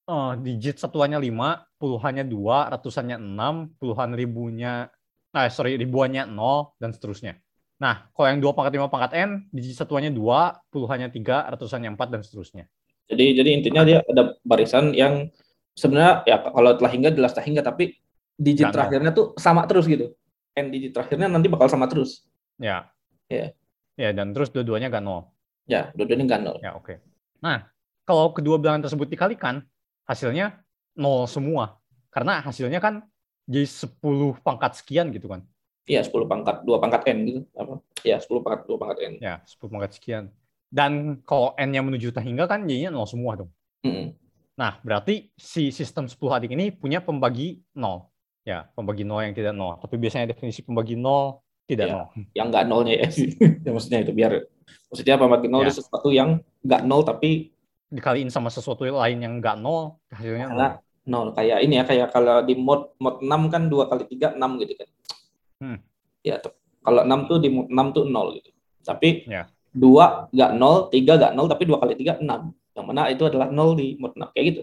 eh, digit satuannya 5, puluhannya 2, ratusannya 6, puluhan ribunya, nah sorry, ribuannya 0, dan seterusnya. Nah, kalau yang 2 pangkat 5 pangkat n, digit satuannya 2, puluhannya 3, ratusannya 4, dan seterusnya. Jadi jadi intinya dia ada barisan yang sebenarnya ya kalau telah hingga jelas telah hingga tapi digit terakhirnya tuh sama terus gitu. N digit terakhirnya nanti bakal sama terus. Ya. Ya. Ya, dan terus dua-duanya nggak nol. Ya, dua-duanya nggak nol. Ya, oke. Nah, kalau kedua bilangan tersebut dikalikan, hasilnya nol semua. Karena hasilnya kan jadi 10 pangkat sekian gitu kan. Iya, 10 pangkat 2 pangkat N gitu. Apa? Ya, 10 pangkat 2 pangkat N. Ya, 10 pangkat sekian. Dan kalau n-nya menuju tak hingga kan jadinya nol semua dong. Mm-mm. Nah, berarti si sistem 10 adik ini punya pembagi nol. Ya, pembagi nol yang tidak nol. Tapi biasanya definisi pembagi nol tidak Ya. nol. Yang nggak nolnya ya. ya maksudnya itu biar maksudnya pembagi nol Ya. itu sesuatu yang nggak nol tapi Dikaliin sama sesuatu lain yang nggak nol, hasilnya nol. karena nol kayak ini ya kayak kalau di mod mod 6 kan 2 kali 3 6 gitu kan. Hmm. Ya, kalau 6 tuh di mod 6 tuh 0 gitu. Tapi Ya. 2 nggak 0, 3 nggak 0 tapi 2 kali 3 6. Yang mana itu adalah 0 di mod 6 kayak gitu.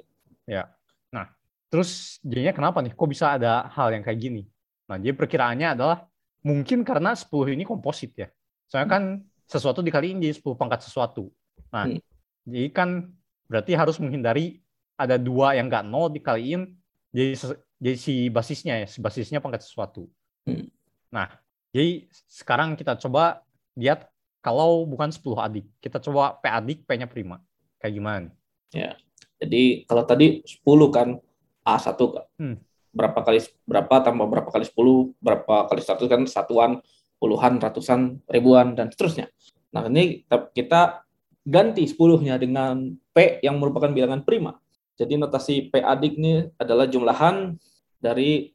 Terus jadinya kenapa nih? Kok bisa ada hal yang kayak gini? Nah, jadi perkiraannya adalah mungkin karena 10 ini komposit ya. Soalnya kan sesuatu dikaliin jadi 10 pangkat sesuatu. Nah, Hmm. jadi kan berarti harus menghindari ada dua yang nggak nol dikaliin jadi, jadi si basisnya ya, si basisnya pangkat sesuatu. Hmm. Nah, jadi sekarang kita coba lihat kalau bukan 10 adik. Kita coba P adik, P-nya prima. Kayak gimana nih? Jadi kalau tadi 10 kan A1 Kak. Hmm. Berapa kali berapa tambah berapa kali 10, berapa kali 100 kan satuan, puluhan, ratusan, ribuan dan seterusnya. Nah, ini kita- kita ganti 10-nya dengan P yang merupakan bilangan prima. Jadi notasi P adik ini adalah jumlahan dari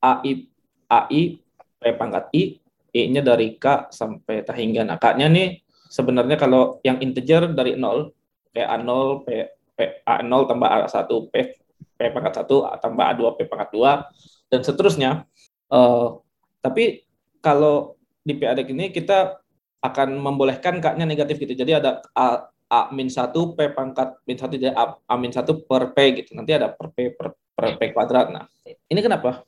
AI AI P pangkat I, I-nya dari K sampai tak hingga. Nah, K-nya nih sebenarnya kalau yang integer dari 0, P A0, P P A0 tambah A1, P, P pangkat 1 tambah A2, P pangkat 2, dan seterusnya. Eh, tapi kalau di P adik ini kita akan membolehkan K-nya negatif gitu. Jadi ada A, A min 1, P pangkat min 1, jadi A, A min 1 per P gitu. Nanti ada per P per, per P kuadrat. Nah, ini kenapa?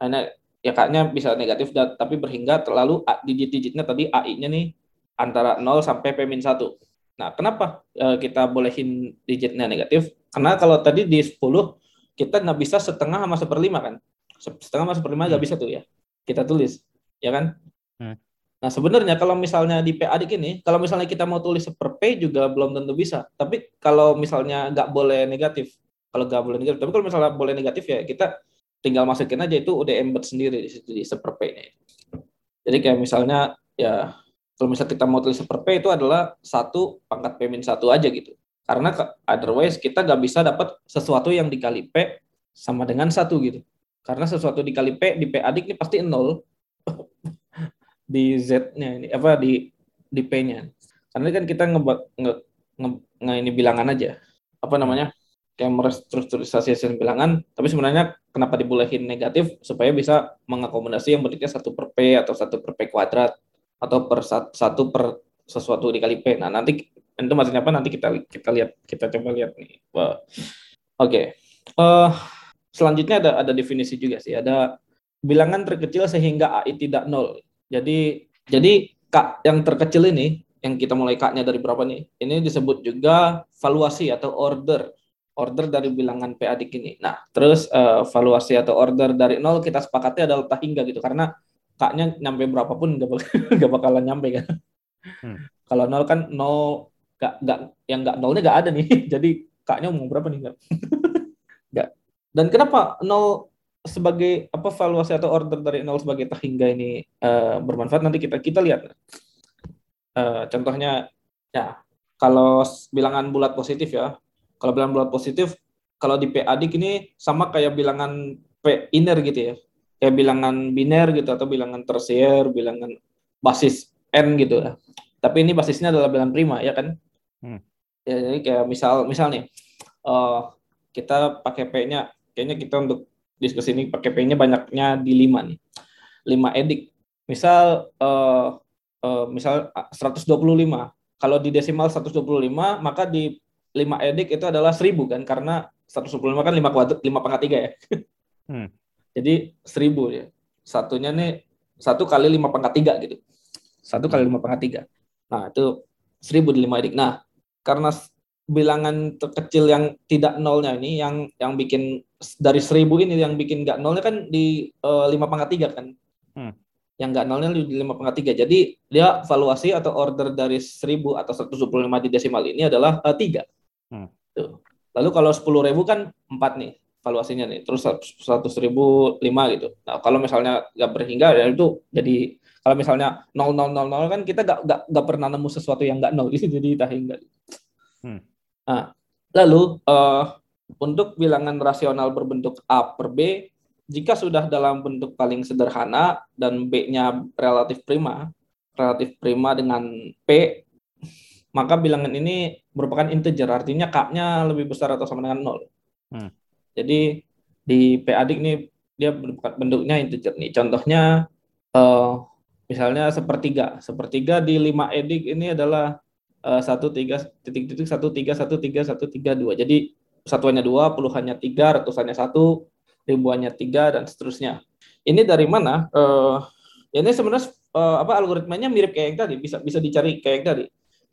Karena ya K-nya bisa negatif, dan, tapi berhingga terlalu digit-digitnya tadi AI-nya nih antara 0 sampai P min 1. Nah, kenapa eh, kita bolehin digitnya negatif? Karena kalau tadi di 10, kita nggak bisa setengah sama seperlima kan? Se- Setengah sama seperlima nggak Hmm. bisa tuh ya. Kita tulis, ya kan? Hmm. Nah sebenarnya kalau misalnya di P adik ini, kalau misalnya kita mau tulis per P juga belum tentu bisa. Tapi kalau misalnya nggak boleh negatif, kalau nggak boleh negatif, tapi kalau misalnya boleh negatif ya kita tinggal masukin aja itu udah embed sendiri di situ di seper P ini. Jadi kayak misalnya ya kalau misalnya kita mau tulis seper P itu adalah satu pangkat P satu aja gitu. Karena otherwise kita nggak bisa dapat sesuatu yang dikali P sama dengan satu gitu. Karena sesuatu dikali P di P adik ini pasti nol di Z-nya ini apa di di P-nya. Karena kan kita nge, nge, nge, nge ini bilangan aja. Apa namanya? Kayak merestrukturisasi bilangan, tapi sebenarnya kenapa dibolehin negatif supaya bisa mengakomodasi yang bentuknya satu per P atau satu per P kuadrat atau per satu per sesuatu dikali P. Nah, nanti itu maksudnya apa nanti kita kita lihat kita coba lihat nih. Oke. Okay. Uh, eh, selanjutnya ada ada definisi juga sih. Ada bilangan terkecil sehingga AI tidak nol. Jadi jadi kak yang terkecil ini yang kita mulai kaknya dari berapa nih? Ini disebut juga valuasi atau order. Order dari bilangan P adik ini. Nah, terus uh, valuasi atau order dari nol kita sepakati adalah tak hingga gitu karena kaknya nyampe berapapun nggak gak bakalan nyampe kan. Hmm. Kalau nol kan nol gak, gak yang nggak nolnya nggak ada nih. Jadi kaknya mau berapa nih nggak? nggak. Dan kenapa nol sebagai apa valuasi atau order dari nol sebagai tak hingga ini uh, bermanfaat nanti kita kita lihat uh, contohnya ya kalau bilangan bulat positif ya kalau bilangan bulat positif kalau di P adik ini sama kayak bilangan P inner gitu ya kayak bilangan biner gitu atau bilangan tersier bilangan basis n gitu ya tapi ini basisnya adalah bilangan prima ya kan hmm. ya jadi kayak misal misal nih uh, kita pakai P-nya kayaknya kita untuk diskusi ini pakai P-nya banyaknya di 5 nih. 5 edik. Misal uh, uh, misal 125. Kalau di desimal 125, maka di 5 edik itu adalah 1000 kan karena 125 kan 5 kuadrat 5 pangkat 3 ya. Hmm. Jadi 1000 ya. Satunya nih 1 kali 5 pangkat 3 gitu. 1 kali 5 pangkat 3. Nah, itu 1000 di 5 edik. Nah, karena bilangan terkecil yang tidak nolnya ini yang yang bikin dari seribu ini yang bikin nggak nolnya kan di uh, lima pangkat tiga kan hmm. yang nggak nolnya di lima pangkat tiga jadi dia valuasi atau order dari seribu atau 125 di desimal ini adalah uh, tiga hmm. Tuh. lalu kalau sepuluh ribu kan empat nih valuasinya nih terus seratus ribu lima gitu nah kalau misalnya nggak berhingga ya itu jadi kalau misalnya nol nol nol nol kan kita nggak nggak pernah nemu sesuatu yang nggak nol itu jadi tak hingga hmm. Nah, lalu uh, untuk bilangan rasional berbentuk A per B, jika sudah dalam bentuk paling sederhana dan B-nya relatif prima, relatif prima dengan P, maka bilangan ini merupakan integer, artinya K-nya lebih besar atau sama dengan 0. Hmm. Jadi di P adik ini dia bentuknya integer nih. Contohnya uh, misalnya sepertiga. Sepertiga di 5 edik ini adalah Eh, satu tiga titik titik satu tiga satu tiga satu tiga dua jadi satuannya dua puluhannya tiga ratusannya satu ribuannya tiga dan seterusnya ini dari mana uh, ini sebenarnya uh, apa algoritmanya mirip kayak yang tadi bisa bisa dicari kayak yang tadi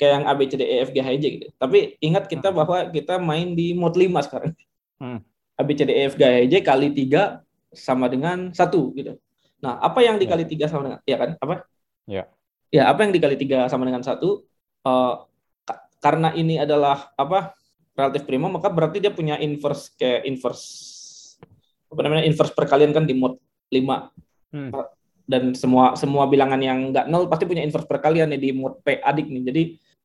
kayak yang A B C D E F G H I J gitu. Tapi ingat kita hmm. bahwa kita main di mode 5 sekarang. Hmm. A B C D E F G H I J kali tiga sama dengan satu gitu. Nah apa yang dikali ya. tiga sama dengan ya kan? Apa? Ya. Ya apa yang dikali tiga sama dengan satu? Uh, karena ini adalah apa relatif prima maka berarti dia punya inverse kayak inverse apa namanya inverse perkalian kan di mode 5 hmm. dan semua semua bilangan yang enggak nol pasti punya inverse perkalian nih di mode P adik nih. Jadi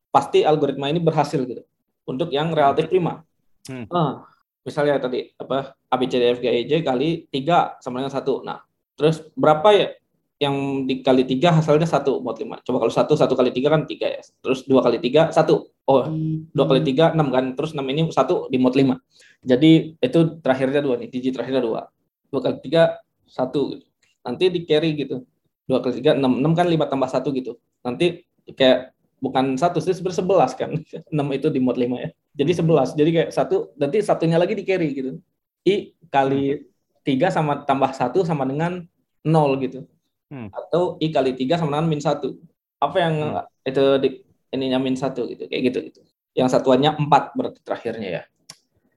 pasti algoritma ini berhasil gitu untuk yang relatif prima hmm. uh, misalnya tadi apa A B C D F G E J kali 3 sama dengan satu nah terus berapa ya yang dikali tiga hasilnya satu mod lima. Coba kalau satu satu kali tiga kan tiga ya. Terus dua kali tiga satu. Oh dua kali tiga enam kan. Terus enam ini satu di mod lima. Jadi itu terakhirnya dua nih. Digit terakhirnya dua. Dua kali tiga satu. Gitu. Nanti di carry gitu. Dua kali tiga enam enam kan lima tambah satu gitu. Nanti kayak bukan satu sih sebenarnya sebelas kan. Enam itu di mod lima ya. Jadi sebelas. Jadi kayak satu. Nanti satunya lagi di carry gitu. I kali tiga sama tambah satu sama dengan nol gitu hmm. atau i kali tiga sama dengan min satu apa yang hmm. itu di, ininya min satu gitu kayak gitu gitu yang satuannya empat berarti terakhirnya ya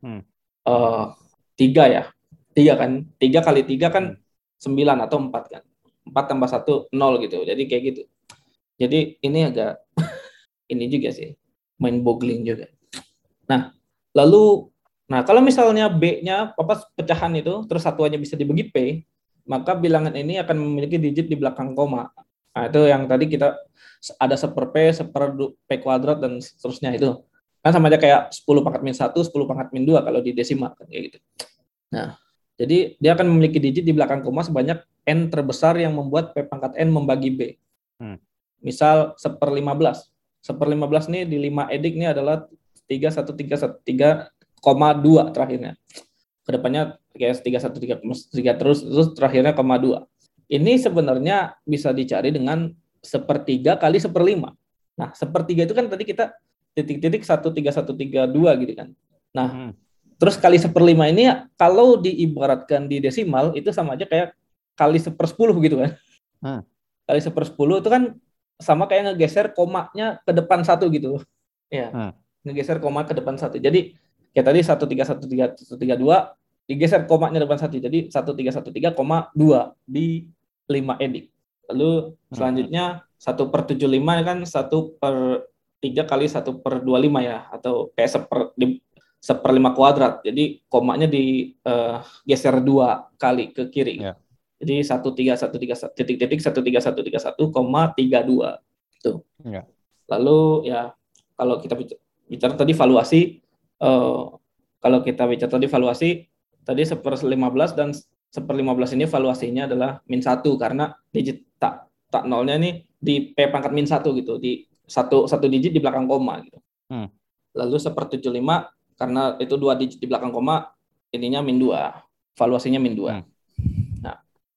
hmm. uh, tiga ya tiga kan tiga kali tiga kan hmm. sembilan atau empat kan empat tambah satu nol gitu jadi kayak gitu Jadi ini agak ini juga sih main boggling juga. Nah, lalu nah kalau misalnya B-nya apa pecahan itu terus satuannya bisa dibagi P, maka bilangan ini akan memiliki digit di belakang koma. Nah, itu yang tadi kita ada seper P, seper P kuadrat dan seterusnya itu. Kan sama aja kayak 10 pangkat min 1, 10 pangkat min 2 kalau di desimal kan kayak gitu. Nah, jadi dia akan memiliki digit di belakang koma sebanyak n terbesar yang membuat P pangkat n membagi B. Hmm. Misal seper 15. Seper 15 nih di 5 edik ini adalah 3133 koma dua terakhirnya. Ke depannya kayak tiga satu tiga tiga terus terus terakhirnya koma dua. Ini sebenarnya bisa dicari dengan sepertiga kali seperlima. Nah sepertiga itu kan tadi kita titik-titik satu tiga satu tiga dua gitu kan. Nah hmm. terus kali seperlima ini kalau diibaratkan di desimal itu sama aja kayak kali sepersepuluh gitu kan. Hmm. Kali sepersepuluh itu kan sama kayak ngegeser komanya ke depan satu gitu. Ya. Hmm. Ngegeser koma ke depan satu. Jadi kayak tadi satu tiga satu tiga satu tiga dua digeser komanya depan satu jadi satu tiga satu tiga koma dua di lima edik lalu hmm. selanjutnya satu per tujuh lima kan satu per tiga kali satu per dua lima ya atau kayak seper di, seper lima kuadrat jadi komanya digeser uh, dua kali ke kiri ya. Jadi satu tiga satu tiga titik titik satu tiga satu tiga satu koma tiga dua tuh ya. lalu ya kalau kita bicara tadi valuasi uh, kalau kita bicara tadi valuasi tadi seper 15 dan seper 15 ini valuasinya adalah min satu karena digit tak tak nolnya ini di p pangkat min satu gitu di satu satu digit di belakang koma gitu. Hmm. Lalu seper 75 karena itu dua digit di belakang koma ininya min dua valuasinya min dua. Hmm.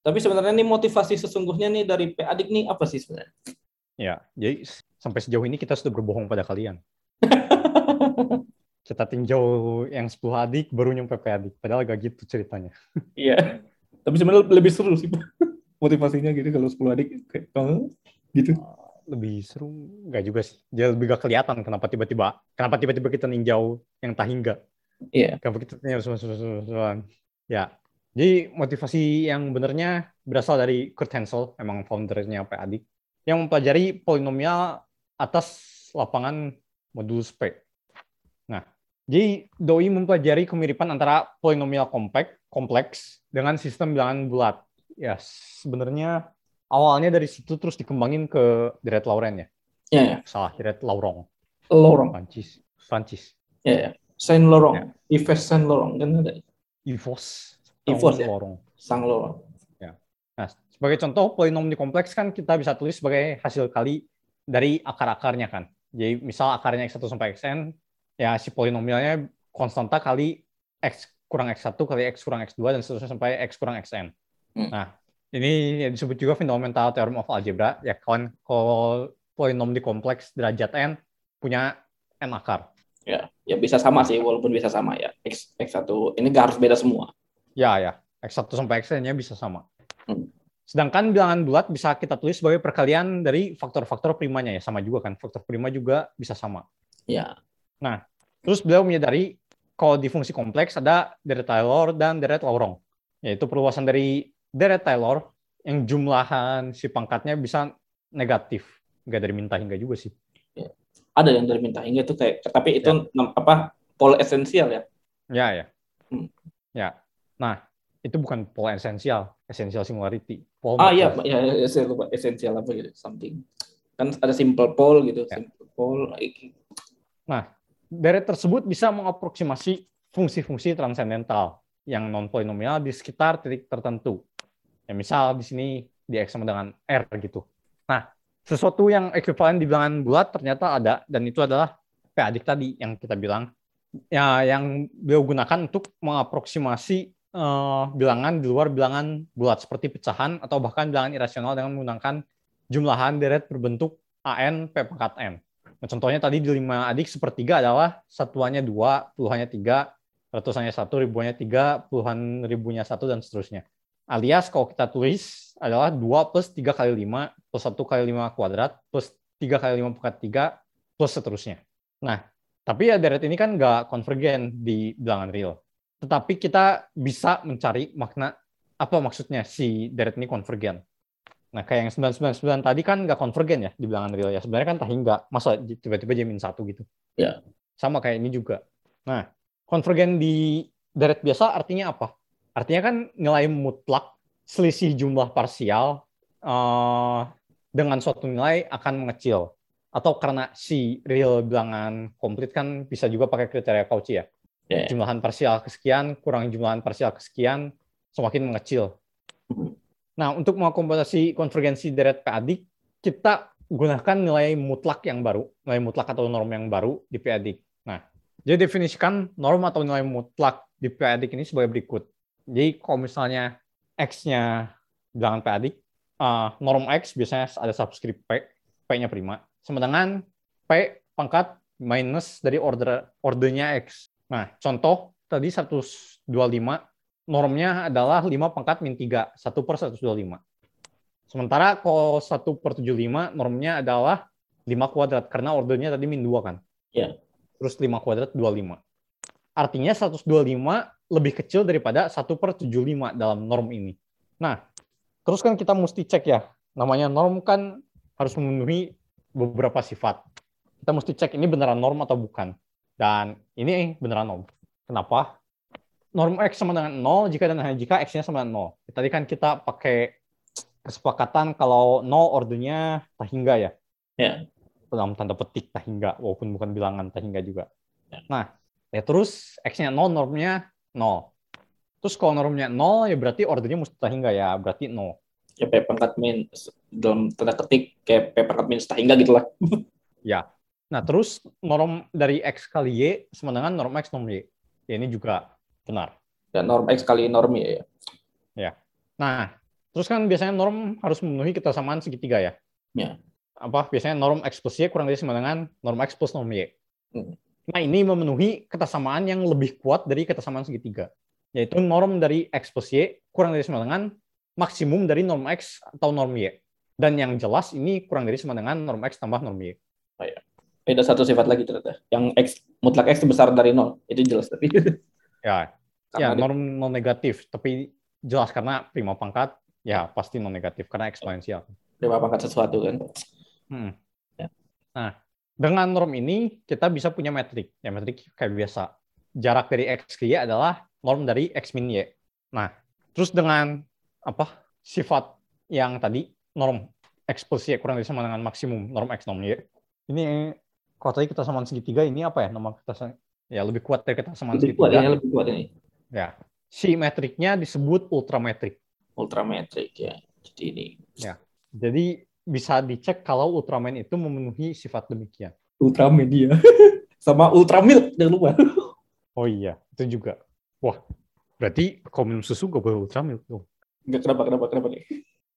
Tapi sebenarnya ini motivasi sesungguhnya nih dari P adik nih apa sih sebenarnya? Ya, jadi sampai sejauh ini kita sudah berbohong pada kalian. kita tinjau yang 10 adik baru nyampe P adik. Padahal gak gitu ceritanya. Iya. Tapi sebenarnya lebih seru sih motivasinya gitu kalau 10 adik kayak oh, gitu. Ah, lebih seru nggak juga sih. Dia lebih gak kelihatan kenapa tiba-tiba kenapa tiba-tiba kita ninjau yang tak hingga. Iya. Yeah. kenapa kita ninjau ya jadi motivasi yang benernya berasal dari Kurt Hansel emang foundernya P adik yang mempelajari polinomial atas lapangan modulus P jadi doi mempelajari kemiripan antara polinomial kompleks, kompleks dengan sistem bilangan bulat. Ya, sebenarnya awalnya dari situ terus dikembangin ke Deret Lauren ya. Ya, ya. Salah, Deret Laurent. Laurent. Prancis. Prancis. Ya, ya. Saint Laurent. Ya. Yves Saint Laurent kan ada. Yves. Yves ya. Laurent. Sang Laurent. Ya. Nah, sebagai contoh polinom di kompleks kan kita bisa tulis sebagai hasil kali dari akar-akarnya kan. Jadi misal akarnya x1 sampai xn ya si polinomialnya konstanta kali x kurang x1 kali x kurang x2 dan seterusnya sampai x kurang xn. Hmm. Nah, ini disebut juga fundamental theorem of algebra ya kawan kalau polinom di kompleks derajat n punya n akar. Ya, ya bisa sama sih walaupun bisa sama ya. X x1 ini gak harus beda semua. Ya, ya. x1 sampai xn-nya bisa sama. Hmm. Sedangkan bilangan bulat bisa kita tulis sebagai perkalian dari faktor-faktor primanya ya sama juga kan. Faktor prima juga bisa sama. Ya. Nah, terus beliau menyadari kalau di fungsi kompleks ada deret Taylor dan deret Laurent, yaitu perluasan dari deret Taylor yang jumlahan si pangkatnya bisa negatif, nggak dari minta hingga juga sih. Ya. Ada yang dari minta hingga itu kayak, tapi itu ya. apa pol esensial ya? Ya ya. Hmm. Ya. Nah, itu bukan pol esensial, esensial singularity. Pole ah iya, ya, ya, saya lupa esensial apa gitu, something. Kan ada simple pole gitu, ya. simple pole. Nah, deret tersebut bisa mengaproksimasi fungsi-fungsi transendental yang non polinomial di sekitar titik tertentu. Ya, misal di sini di X sama dengan R gitu. Nah, sesuatu yang ekuivalen di bilangan bulat ternyata ada dan itu adalah P adik tadi yang kita bilang ya yang beliau gunakan untuk mengaproksimasi uh, bilangan di luar bilangan bulat seperti pecahan atau bahkan bilangan irasional dengan menggunakan jumlahan deret berbentuk AN P pangkat N. Nah, contohnya tadi di lima adik sepertiga adalah satuannya dua, puluhannya tiga, ratusannya satu, ribuannya tiga, puluhan ribunya satu, dan seterusnya. Alias kalau kita tulis adalah dua plus tiga kali lima plus satu kali lima kuadrat plus tiga kali lima pangkat tiga plus seterusnya. Nah, tapi ya deret ini kan nggak konvergen di bilangan real. Tetapi kita bisa mencari makna apa maksudnya si deret ini konvergen. Nah, kayak yang 999 tadi kan nggak konvergen ya di bilangan real ya. Sebenarnya kan tahi nggak. Masa tiba-tiba jamin satu gitu. Ya. Sama kayak ini juga. Nah, konvergen di deret biasa artinya apa? Artinya kan nilai mutlak selisih jumlah parsial uh, dengan suatu nilai akan mengecil. Atau karena si real bilangan komplit kan bisa juga pakai kriteria Cauchy ya. Ya. Jumlahan parsial kesekian kurang jumlahan parsial kesekian semakin mengecil. Nah, untuk mengakomodasi konvergensi deret PADIK, kita gunakan nilai mutlak yang baru, nilai mutlak atau norm yang baru di PADIK. Nah, jadi definisikan norm atau nilai mutlak di PADIK ini sebagai berikut. Jadi kalau misalnya X-nya bilangan PADIK, uh, norm X biasanya ada subscript P, P-nya prima. Sedangkan P pangkat minus dari order ordernya X. Nah, contoh tadi 125 normnya adalah 5 pangkat min 3, 1 per 125. Sementara kalau 1 per 75 normnya adalah 5 kuadrat, karena ordernya tadi min 2 kan? Ya. Terus 5 kuadrat 25. Artinya 125 lebih kecil daripada 1 per 75 dalam norm ini. Nah, terus kan kita mesti cek ya, namanya norm kan harus memenuhi beberapa sifat. Kita mesti cek ini beneran norm atau bukan. Dan ini beneran norm. Kenapa? norm X sama dengan 0 jika dan hanya jika X-nya sama dengan 0. Tadi kan kita pakai kesepakatan kalau 0 ordernya tak hingga ya. Ya. Dalam tanda petik tak hingga, walaupun bukan bilangan tak hingga juga. Ya. Nah, ya terus X-nya 0, normnya 0. Terus kalau normnya 0, ya berarti ordernya mesti tak hingga ya, berarti 0. Ya, P pangkat min, dalam tanda ketik, kayak P pangkat min tak hingga gitu lah. ya. Nah, terus norm dari X kali Y sama dengan norm X norm Y. Ya, ini juga Benar. Dan norm X kali norm Y ya. Ya. Nah, terus kan biasanya norm harus memenuhi kesamaan segitiga ya. Ya. Apa biasanya norm X plus Y kurang dari sama dengan norm X plus norm Y. Hmm. Nah, ini memenuhi kesamaan yang lebih kuat dari kesamaan segitiga. Yaitu norm dari X plus Y kurang dari sama dengan maksimum dari norm X atau norm Y. Dan yang jelas ini kurang dari sama dengan norm X tambah norm Y. Oh, ya. Ada satu sifat lagi ternyata. Yang X mutlak X besar dari nol. Itu jelas tapi. Ya, ya norm non negatif, tapi jelas karena prima pangkat ya pasti non negatif karena eksponensial. Prima pangkat sesuatu kan. Hmm. Ya. Nah, dengan norm ini kita bisa punya metrik. Ya metrik kayak biasa. Jarak dari x ke y adalah norm dari x min y. Nah, terus dengan apa sifat yang tadi norm x plus y kurang dari sama dengan maksimum norm x norm y. Ini kalau tadi kita sama segitiga ini apa ya nama kita ya lebih kuat dari kesamaan lebih segitiga. Kuat, ya, lebih kuat ini. Ya. Si metriknya disebut ultrametrik. Ultrametrik ya. Jadi ini. Ya. Jadi bisa dicek kalau Ultraman itu memenuhi sifat demikian. Ultraman dia. Sama Ultramilk jangan lupa. Oh iya, itu juga. Wah, berarti kalau minum susu gak boleh Ultramilk dong. Enggak kenapa kenapa kenapa nih?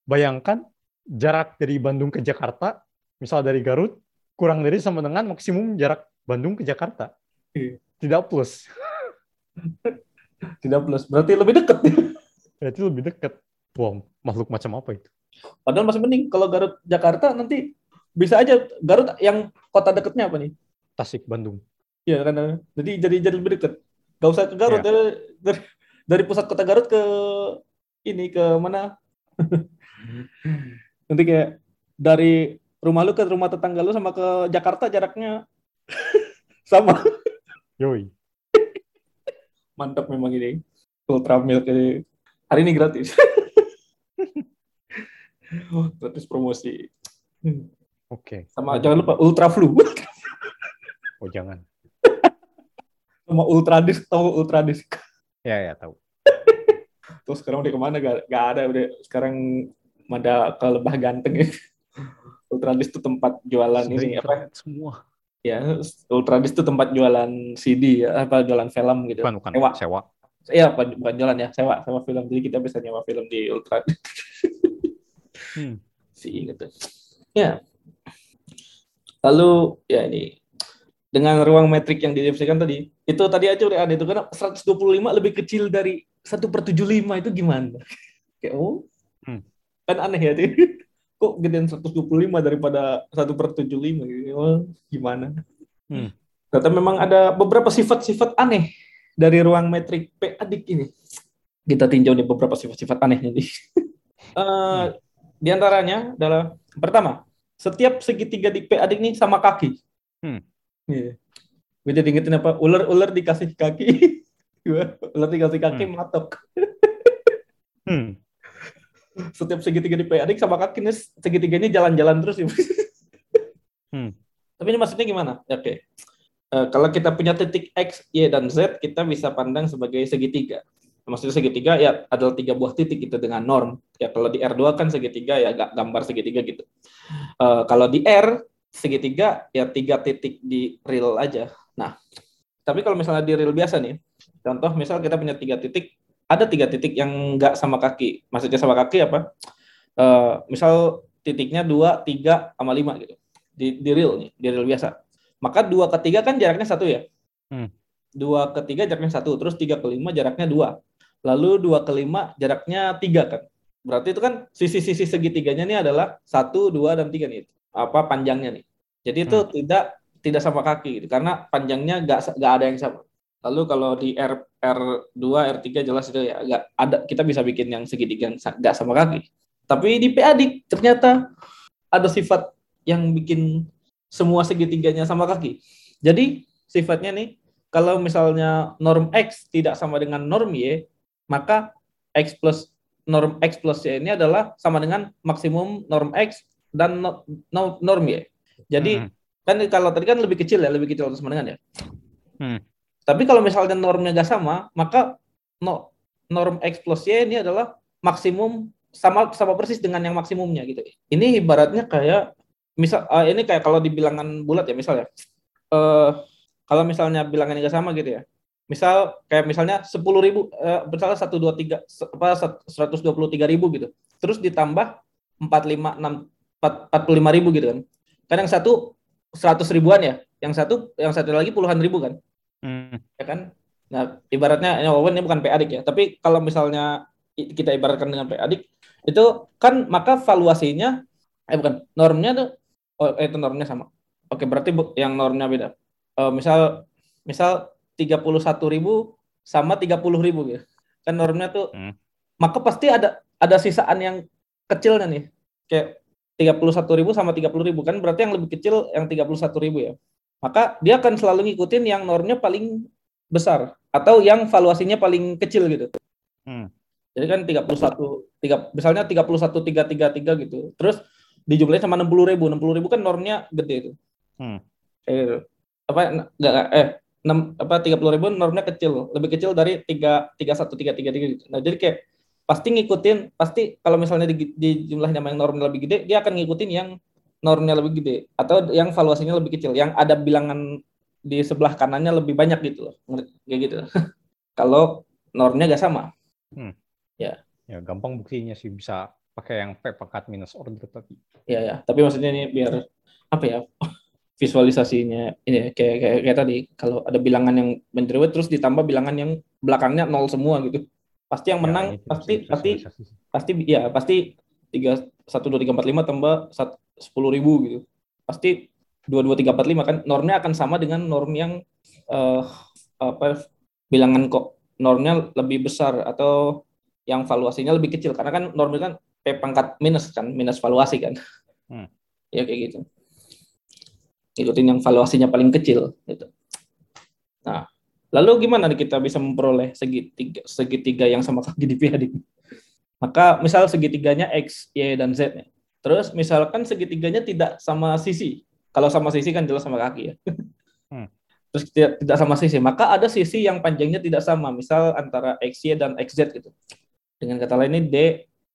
Bayangkan jarak dari Bandung ke Jakarta, misal dari Garut, kurang dari sama dengan maksimum jarak Bandung ke Jakarta. Iya. Tidak plus. Tidak plus. Berarti lebih dekat. Berarti lebih dekat. Wah, makhluk macam apa itu? Padahal masih mending kalau Garut Jakarta nanti bisa aja Garut yang kota dekatnya apa nih? Tasik Bandung. Iya kan. Jadi jadi jadi lebih dekat. Gak usah ke Garut ya. dari, dari dari pusat kota Garut ke ini ke mana? nanti kayak dari rumah lu ke rumah tetangga lu sama ke Jakarta jaraknya sama. Yoi. Mantap memang ini. Ultra Milk ini. Hari ini gratis. oh, gratis promosi. Oke. Okay. Sama jangan lupa Ultra Flu. oh jangan. Sama Ultra Disc, tahu Ultra Disc? Ya ya tahu. Terus sekarang udah ke mana? Gak, gak ada udah. Sekarang ada ke Lebah Ganteng ya. Ultra Disc itu tempat jualan Sering ini apa? Semua. Ya Ultradis itu tempat jualan CD ya apa jualan film gitu. Bukan bukan sewa. sewa. Iya bukan, bukan jualan ya sewa sewa film. Jadi kita bisa nyewa film di Ultradis hmm. si gitu. Ya. Lalu ya ini. Dengan ruang metrik yang didefinisikan tadi itu tadi aja udah ada itu karena 125 lebih kecil dari 1 per 75 itu gimana? Kayak oh. Hmm. kan aneh ya kok gedean 125 daripada 1 per 75 gitu. Oh, gimana? Hmm. Ternyata memang ada beberapa sifat-sifat aneh dari ruang metrik P adik ini. Kita tinjau nih beberapa sifat-sifat anehnya nih. uh, hmm. Di antaranya adalah pertama, setiap segitiga di P adik nih sama kaki. Hmm. Iya. Gue jadi ingetin apa? Ular-ular dikasih kaki. ular dikasih kaki Hmm. matok. Hmm. Setiap segitiga di P adik sama kaki nih segitiganya jalan-jalan terus ya. Hmm. Tapi ini maksudnya gimana? Oke. Eh, kalau kita punya titik X, Y, dan Z, kita bisa pandang sebagai segitiga. Maksudnya segitiga ya adalah tiga buah titik gitu dengan norm. Ya kalau di R2 kan segitiga ya ga- gambar segitiga gitu. Eh, kalau di R segitiga ya tiga titik di real aja. Nah, tapi kalau misalnya di real biasa nih, contoh misal kita punya tiga titik, ada tiga titik yang nggak sama kaki. Maksudnya sama kaki apa? Eh, misal titiknya dua, tiga, sama lima gitu. Di, di real nih, di real biasa. Maka dua ke tiga kan jaraknya satu ya. Hmm. Dua ke tiga jaraknya satu, terus tiga ke lima jaraknya dua. Lalu dua ke lima jaraknya tiga kan. Berarti itu kan sisi-sisi segitiganya ini adalah satu, dua, dan tiga nih. Apa panjangnya nih. Jadi itu Hmm. tidak tidak sama kaki gitu. Karena panjangnya nggak nggak ada yang sama. Lalu kalau di R R2, R3 jelas itu ya nggak ada kita bisa bikin yang segitiga nggak sama kaki. Tapi di PAD ternyata ada sifat yang bikin semua segitiganya sama kaki. Jadi sifatnya nih kalau misalnya norm X tidak sama dengan norm Y, maka X plus norm X plus Y ini adalah sama dengan maksimum norm X dan no- no- norm Y. Jadi Hmm. kan kalau tadi kan lebih kecil ya, lebih kecil sama dengan ya. Hmm. Tapi kalau misalnya normnya nggak sama, maka no, norm X plus Y ini adalah maksimum sama sama persis dengan yang maksimumnya gitu. Ini ibaratnya kayak misal eh, ini kayak kalau di bilangan bulat ya misalnya. Eh kalau misalnya bilangannya nggak sama gitu ya. Misal kayak misalnya 10.000 ribu, eh, misalnya satu dua tiga apa seratus dua puluh tiga ribu gitu. Terus ditambah empat lima enam empat puluh lima ribu gitu kan. Kan yang satu seratus ribuan ya, yang satu yang satu lagi puluhan ribu kan Hmm. ya kan? Nah, ibaratnya ya walaupun ini bukan PAdik ya, tapi kalau misalnya kita ibaratkan dengan PAdik, itu kan maka valuasinya eh bukan, normnya tuh oh eh, itu normnya sama. Oke, berarti bu- yang normnya beda. Eh, misal misal 31.000 sama 30.000 gitu. Kan normnya tuh Hmm. maka pasti ada ada sisaan yang kecilnya nih. Kayak 31.000 sama 30.000 kan berarti yang lebih kecil yang 31.000 ya maka dia akan selalu ngikutin yang normnya paling besar atau yang valuasinya paling kecil gitu. Hmm. Jadi kan 31 tiga misalnya 31 333 gitu. Terus dijumlahin sama 60 ribu. 60 ribu kan normnya gede itu. Hmm. Gitu. Apa enggak eh 6 apa 30 ribu normnya kecil, lebih kecil dari 3 31 333 gitu. Nah, jadi kayak pasti ngikutin pasti kalau misalnya di, di jumlah yang normnya lebih gede, dia akan ngikutin yang normnya lebih gede atau yang valuasinya lebih kecil yang ada bilangan di sebelah kanannya lebih banyak gitu loh kayak gitu. Kalau normnya gak sama. Ya. Gampang buktinya sih bisa pakai yang P pangkat minus order tadi. ya ya. Tapi maksudnya ini biar apa ya visualisasinya ini ya, kayak kayak, kayak tadi. Kalau ada bilangan yang menjeruit terus ditambah bilangan yang belakangnya nol semua gitu. Pasti yang menang Ya, pasti pasti pasti ya pasti tiga satu dua tiga empat lima tambah sepuluh ribu gitu pasti dua dua tiga empat lima kan normnya akan sama dengan norm yang eh, apa bilangan kok normnya lebih besar atau yang valuasinya lebih kecil karena kan normnya kan p pangkat minus kan minus valuasi kan Hmm. ya kayak gitu ikutin yang valuasinya paling kecil gitu nah lalu gimana nih kita bisa memperoleh segitiga segitiga yang sama kaki di maka misal segitiganya X, Y, dan Z. -nya. Terus misalkan segitiganya tidak sama sisi. Kalau sama sisi kan jelas sama kaki ya. Hmm. Terus tidak, tidak sama sisi. Maka ada sisi yang panjangnya tidak sama. Misal antara XY dan XZ gitu. Dengan kata lain ini D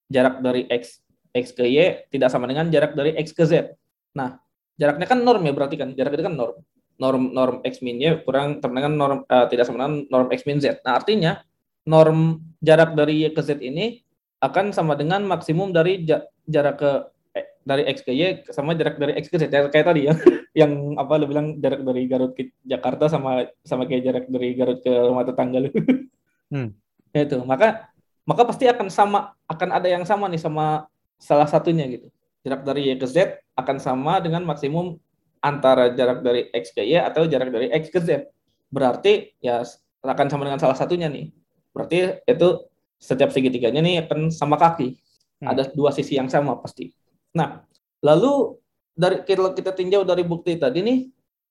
jarak dari X, X ke Y tidak sama dengan jarak dari X ke Z. Nah, jaraknya kan norm ya berarti kan. Jarak itu kan norm. Norm norm X min Y kurang sama dengan norm eh, tidak sama dengan norm X min Z. Nah, artinya norm jarak dari Y ke Z ini akan sama dengan maksimum dari ja- jarak ke dari X ke Y sama jarak dari X ke Z kayak, kayak tadi ya yang apa lu bilang jarak dari Garut ke Jakarta sama sama kayak jarak dari Garut ke rumah tetangga lu. Hmm. Ya itu maka maka pasti akan sama akan ada yang sama nih sama salah satunya gitu jarak dari Y ke Z akan sama dengan maksimum antara jarak dari X ke Y atau jarak dari X ke Z berarti ya akan sama dengan salah satunya nih berarti itu setiap segitiganya nih akan sama kaki. Hmm. Ada dua sisi yang sama pasti. Nah, lalu dari kalau kita tinjau dari bukti tadi nih,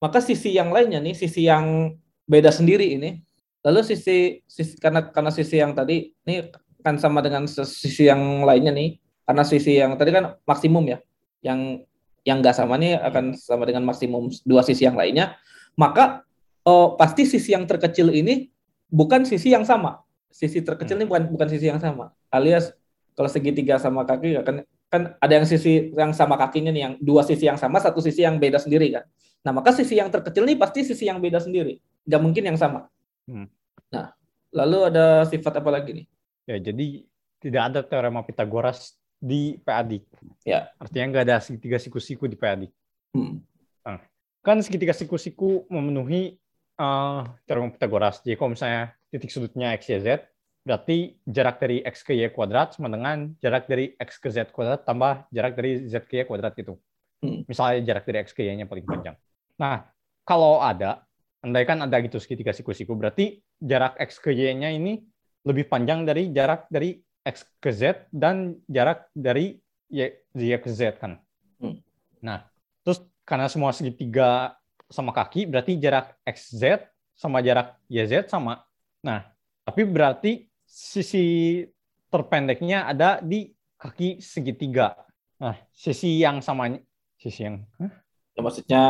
maka sisi yang lainnya nih, sisi yang beda sendiri ini. Lalu sisi, sisi karena karena sisi yang tadi ini kan sama dengan sisi yang lainnya nih, karena sisi yang tadi kan maksimum ya, yang yang nggak sama nih akan sama dengan maksimum dua sisi yang lainnya, maka oh, pasti sisi yang terkecil ini bukan sisi yang sama. Sisi terkecil ini bukan bukan sisi yang sama. Alias kalau segitiga sama kaki akan kan ada yang sisi yang sama kakinya nih yang dua sisi yang sama satu sisi yang beda sendiri kan? Nah maka sisi yang terkecil nih pasti sisi yang beda sendiri. Nggak mungkin yang sama. Hmm. nah lalu ada sifat apa lagi nih? Ya jadi tidak ada teorema Pitagoras di PAD ya. Artinya nggak ada segitiga siku-siku di PAD hmm. nah, kan segitiga siku-siku memenuhi uh, teorema Pitagoras jadi kalau misalnya titik sudutnya x y z Berarti jarak dari x ke y kuadrat sama dengan jarak dari x ke z kuadrat tambah jarak dari z ke y kuadrat itu. Hmm. Misalnya jarak dari x ke y-nya paling panjang. Nah, kalau ada, andaikan ada gitu segitiga siku-siku, berarti jarak x ke y-nya ini lebih panjang dari jarak dari x ke z dan jarak dari y, y ke z kan. Hmm. Nah, terus karena semua segitiga sama kaki, berarti jarak xz sama jarak yz sama. Nah, tapi berarti sisi terpendeknya ada di kaki segitiga. Nah, sisi yang samanya, sisi yang, huh? ya, maksudnya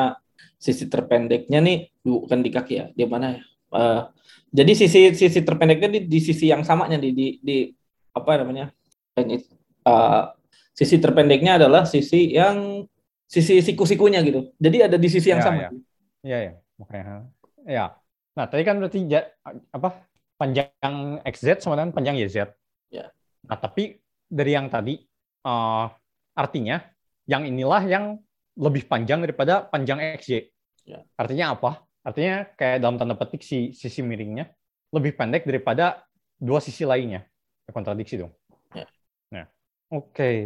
sisi terpendeknya nih bukan di kaki ya, di mana ya? Uh, jadi sisi sisi terpendeknya di, di sisi yang samanya di di, di apa namanya? Uh, sisi terpendeknya adalah sisi yang sisi siku-sikunya gitu. Jadi ada di sisi yang ya, sama. Iya, ya. makanya. Ya. Nah, tadi kan berarti apa panjang XZ sama dengan panjang YZ. Ya. Nah, tapi dari yang tadi, uh, artinya yang inilah yang lebih panjang daripada panjang XY. Ya. Artinya apa? Artinya kayak dalam tanda petik si sisi miringnya lebih pendek daripada dua sisi lainnya. Kontradiksi dong. Ya. Nah, oke. Okay.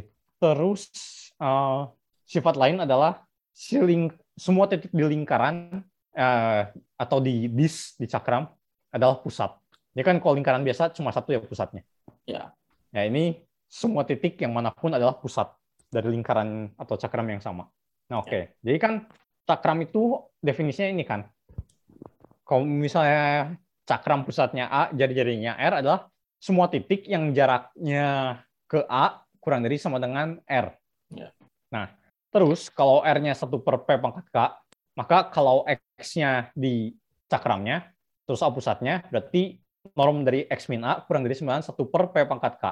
Terus uh, sifat lain adalah si ling semua titik di lingkaran uh, atau di dis di cakram adalah pusat. Ini kan kalau lingkaran biasa cuma satu ya pusatnya. Ya. Ya ini semua titik yang mana pun adalah pusat dari lingkaran atau cakram yang sama. Nah oke, okay. ya. jadi kan cakram itu definisinya ini kan. Kalau misalnya cakram pusatnya A, jari-jarinya R adalah semua titik yang jaraknya ke A kurang dari sama dengan R. Ya. Nah, terus kalau R-nya satu per P pangkat K, maka kalau X-nya di cakramnya, terus A pusatnya, berarti norm dari X min A kurang dari 9 1 per P pangkat K.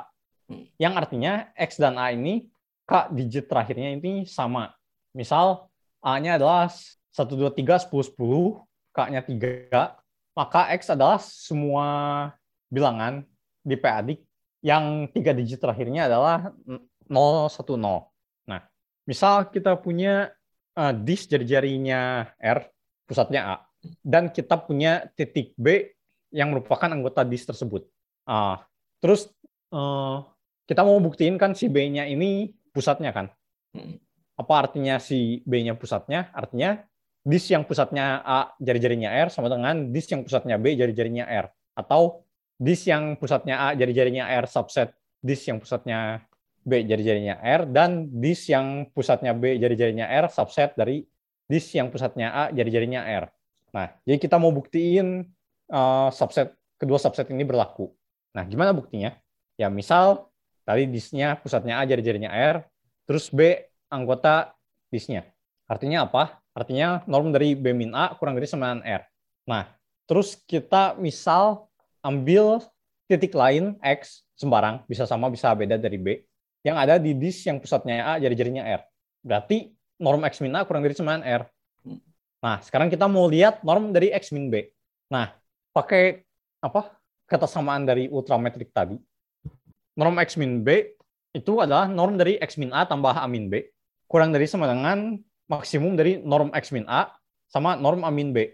Hmm. Yang artinya X dan A ini K digit terakhirnya ini sama. Misal A-nya adalah 1, 2, 3, 10, 10, K-nya 3, maka X adalah semua bilangan di PAD yang tiga digit terakhirnya adalah 0, 1, 0. Nah, misal kita punya uh, dis jari-jarinya R, pusatnya A, dan kita punya titik B yang merupakan anggota DIS tersebut. Uh, terus uh, kita mau buktiin kan si B-nya ini pusatnya kan. Hmm. Apa artinya si B-nya pusatnya? Artinya DIS yang pusatnya A jari-jarinya R sama dengan DIS yang pusatnya B jari-jarinya R. Atau DIS yang pusatnya A jari-jarinya R subset DIS yang pusatnya B jari-jarinya R dan DIS yang pusatnya B jari-jarinya R subset dari DIS yang pusatnya A jari-jarinya R. Nah, jadi kita mau buktiin uh, subset kedua subset ini berlaku. Nah, gimana buktinya? Ya, misal tadi disnya pusatnya A jari-jarinya R, terus B anggota disnya. Artinya apa? Artinya norm dari B min A kurang dari sama R. Nah, terus kita misal ambil titik lain X sembarang, bisa sama, bisa beda dari B, yang ada di dis yang pusatnya A jari-jarinya R. Berarti norm X min A kurang dari sama R. Nah, sekarang kita mau lihat norm dari X min B. Nah, pakai apa kata samaan dari ultrametrik tadi. Norm X min B itu adalah norm dari X min A tambah A min B kurang dari sama dengan maksimum dari norm X min A sama norm A min B.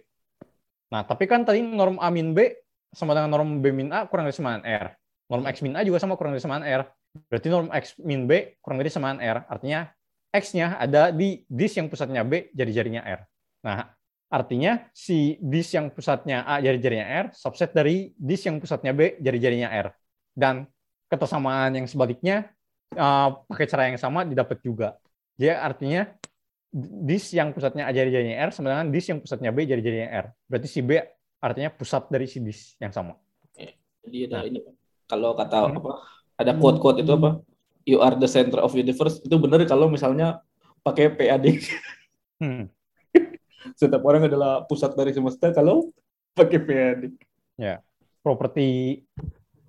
Nah, tapi kan tadi norm A min B sama dengan norm B min A kurang dari sama dengan R. Norm X min A juga sama kurang dari sama dengan R. Berarti norm X min B kurang dari sama dengan R. Artinya X-nya ada di dis yang pusatnya B jadi jarinya R. Nah, Artinya si dis yang pusatnya A jari-jarinya R subset dari dis yang pusatnya B jari-jarinya R. Dan ketersamaan yang sebaliknya uh, pakai cara yang sama didapat juga. Jadi artinya dis yang pusatnya A jari-jarinya R sama dengan dis yang pusatnya B jari-jarinya R. Berarti si B artinya pusat dari si dis yang sama. Jadi ada Nah. ini kalau kata Hmm. apa? Ada quote-quote itu apa? You are the center of universe. Itu benar kalau misalnya pakai PAD. Hmm. Setiap orang adalah pusat dari semesta kalau pakai PAD. Properti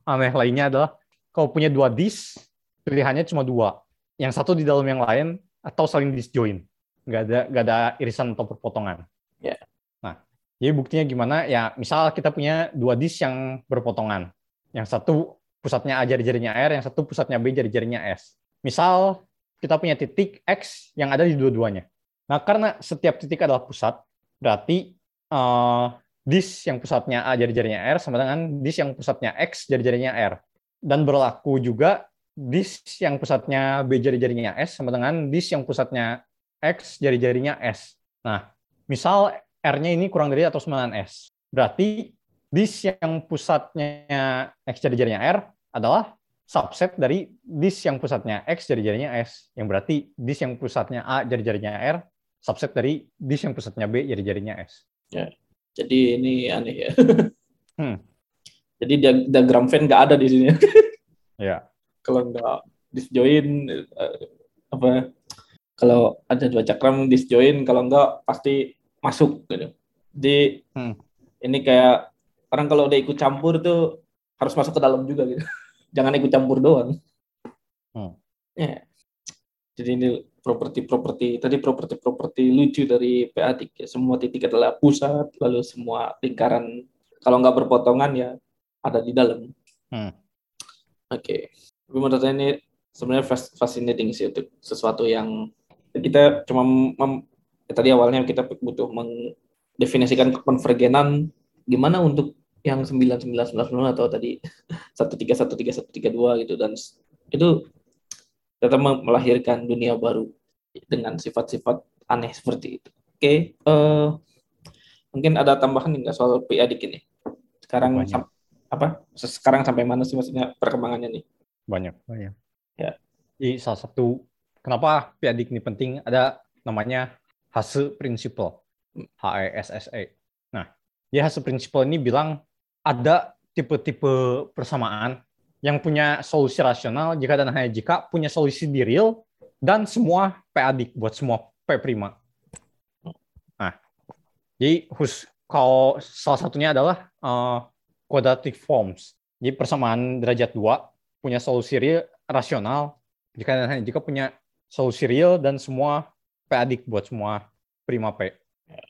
aneh lainnya adalah kalau punya dua dis, pilihannya cuma dua. Yang satu di dalam yang lain atau saling disjoin. Nggak ada nggak ada irisan atau perpotongan. Ya. Nah, jadi buktinya gimana? Ya, misal kita punya dua dis yang berpotongan. Yang satu pusatnya A jari-jarinya R, yang satu pusatnya B jari-jarinya S. Misal kita punya titik X yang ada di dua-duanya. Nah, karena setiap titik adalah pusat, berarti eh, dis yang pusatnya A jari-jarinya R sama dengan dis yang pusatnya X jari-jarinya R. Dan berlaku juga dis yang pusatnya B jari-jarinya S sama dengan dis yang pusatnya X jari-jarinya S. Nah, misal R-nya ini kurang dari atau sama S. Berarti dis yang pusatnya X jari-jarinya R adalah subset dari dis yang pusatnya X jari-jarinya S. Yang berarti dis yang pusatnya A jari-jarinya R subset dari dis yang pusatnya B jari-jarinya S. Jadi ini aneh ya. Hmm. Jadi dia- diagram Venn nggak ada di sini. Ya. kalau nggak disjoin eh, apa? Kalau ada dua cakram disjoin, kalau nggak pasti masuk gitu. Jadi Hmm. ini kayak orang kalau udah ikut campur tuh harus masuk ke dalam juga gitu. Jangan ikut campur doang. Hmm. Ya. Jadi ini properti-properti tadi properti-properti lucu dari PATIK ya. Semua titik adalah pusat, lalu semua lingkaran kalau nggak berpotongan ya ada di dalam. Hmm. Oke. Tapi menurut saya ini sebenarnya fas- fascinating sih untuk sesuatu yang kita cuma mem- ya tadi awalnya kita butuh mendefinisikan konvergenan gimana untuk yang 9990 atau tadi 1313132 gitu dan itu kita mem- melahirkan dunia baru dengan sifat-sifat aneh seperti itu. Oke, eh, mungkin ada tambahan nggak soal PADIK ini? Sekarang Banyak. sam- apa? Sekarang sampai mana sih maksudnya perkembangannya nih? Banyak, banyak. Ya. Jadi salah satu kenapa PADIK ini penting ada namanya Hase Principle. H E S S E. Nah, di Hase Principle ini bilang ada tipe-tipe persamaan yang punya solusi rasional jika dan hanya jika punya solusi di real dan semua PADIK buat semua P prima. Nah, jadi khusus kalau salah satunya adalah eh, quadratic forms. Jadi persamaan derajat dua punya solusi real rasional jika dan hanya jika punya solusi real dan semua PADIK buat semua prima P.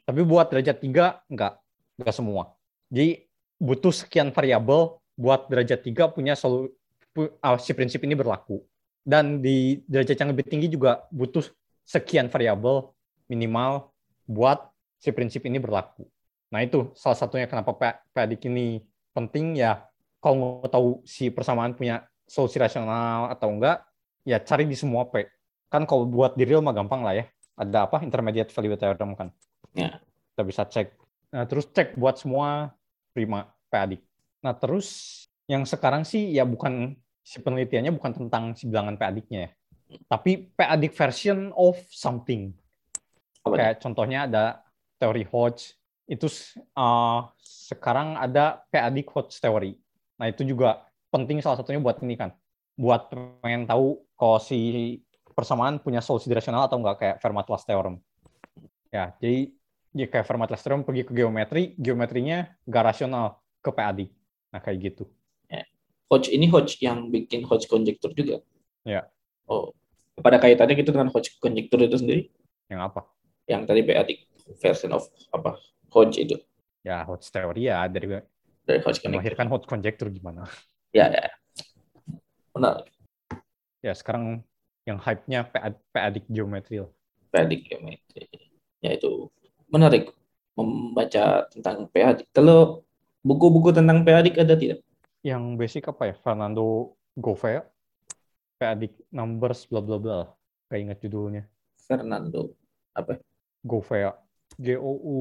Tapi buat derajat 3 enggak, enggak semua. Jadi butuh sekian variabel buat derajat 3 punya solu, pu- ah, si prinsip ini berlaku. Dan di derajat yang lebih tinggi juga butuh sekian variabel minimal buat si prinsip ini berlaku. Nah itu salah satunya kenapa P- PADIK ini penting ya kalau mau tahu si persamaan punya solusi rasional atau enggak, ya cari di semua P. Kan kalau buat di real mah gampang lah ya. Ada apa? Intermediate value theorem kan. Ya. Kita bisa cek. Nah, terus cek buat semua prima PADIK. Nah, terus yang sekarang sih ya bukan si penelitiannya bukan tentang si bilangan PADIK-nya ya. Tapi PADIK version of something. Apa? Kayak contohnya ada teori Hodge. Itu uh, sekarang ada PADIK Hodge theory. Nah, itu juga penting salah satunya buat ini kan. Buat pengen tahu kalau si persamaan punya solusi rasional atau enggak kayak Fermat-Last theorem. Ya, jadi ya kayak Fermat-Last theorem pergi ke geometri, geometrinya nggak rasional ke PADIK. Nah, kayak gitu. Hodge ini Hodge yang bikin Hodge conjecture juga. Ya. Oh, pada kaitannya gitu dengan Hodge conjecture itu sendiri, Yang apa? yang tadi PADIK version of apa Hodge itu Ya, Hodge theory ya dari dari Hodge conjecture. melahirkan Hodge conjecture gimana. Ya, ya. Benar, Ya, sekarang yang hype-nya PADIK geometri. PADIK geometri. Ya itu menarik membaca tentang PADIK. Kalau buku-buku tentang PADIK ada tidak? Yang basic apa ya? Fernando Gouveia. PADIK numbers bla bla bla. Gak ingat judulnya. Fernando apa? Gouveia. G O U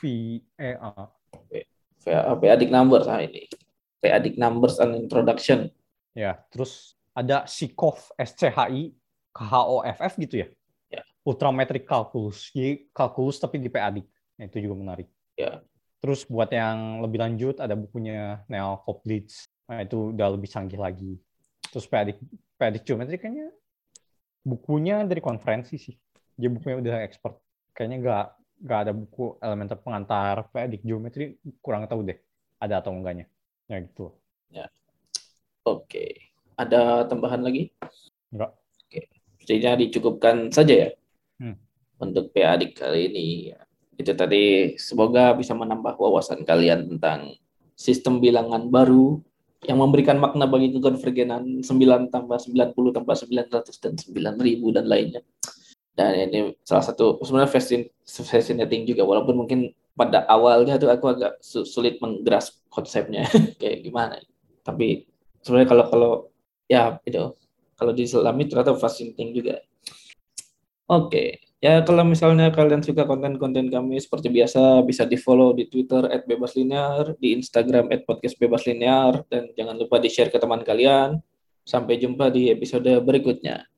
V E A. PADIK numbers ah ini. PADIK numbers and introduction. Ya, terus ada SICOF SCHI KHOFF gitu ya. Ya. Ultrametric Calculus. Jadi kalkulus tapi di PAD. Nah, itu juga menarik. Ya. Terus buat yang lebih lanjut ada bukunya Neil Koplitz. Nah, itu udah lebih canggih lagi. Terus PAD PAD geometri kayaknya bukunya dari konferensi sih. Dia bukunya udah expert. Kayaknya nggak nggak ada buku elementer pengantar PAD geometri kurang tahu deh ada atau enggaknya. Ya gitu. Oke. Ada tambahan lagi? Enggak. Sepertinya dicukupkan saja ya Hmm. untuk PA kali ini. Itu tadi semoga bisa menambah wawasan kalian tentang sistem bilangan baru yang memberikan makna bagi kekonvergenan 9 tambah 90 tambah 900 dan 9000 dan lainnya. Dan ini salah satu sebenarnya fascin- fascinating juga walaupun mungkin pada awalnya tuh aku agak su- sulit menggrasp konsepnya kayak gimana. Tapi sebenarnya kalau kalau ya itu kalau diselami ternyata fascinating juga. Oke, ya kalau misalnya kalian suka konten-konten kami seperti biasa bisa di follow di Twitter @bebaslinear, di Instagram @podcastbebaslinear dan jangan lupa di share ke teman kalian. Sampai jumpa di episode berikutnya.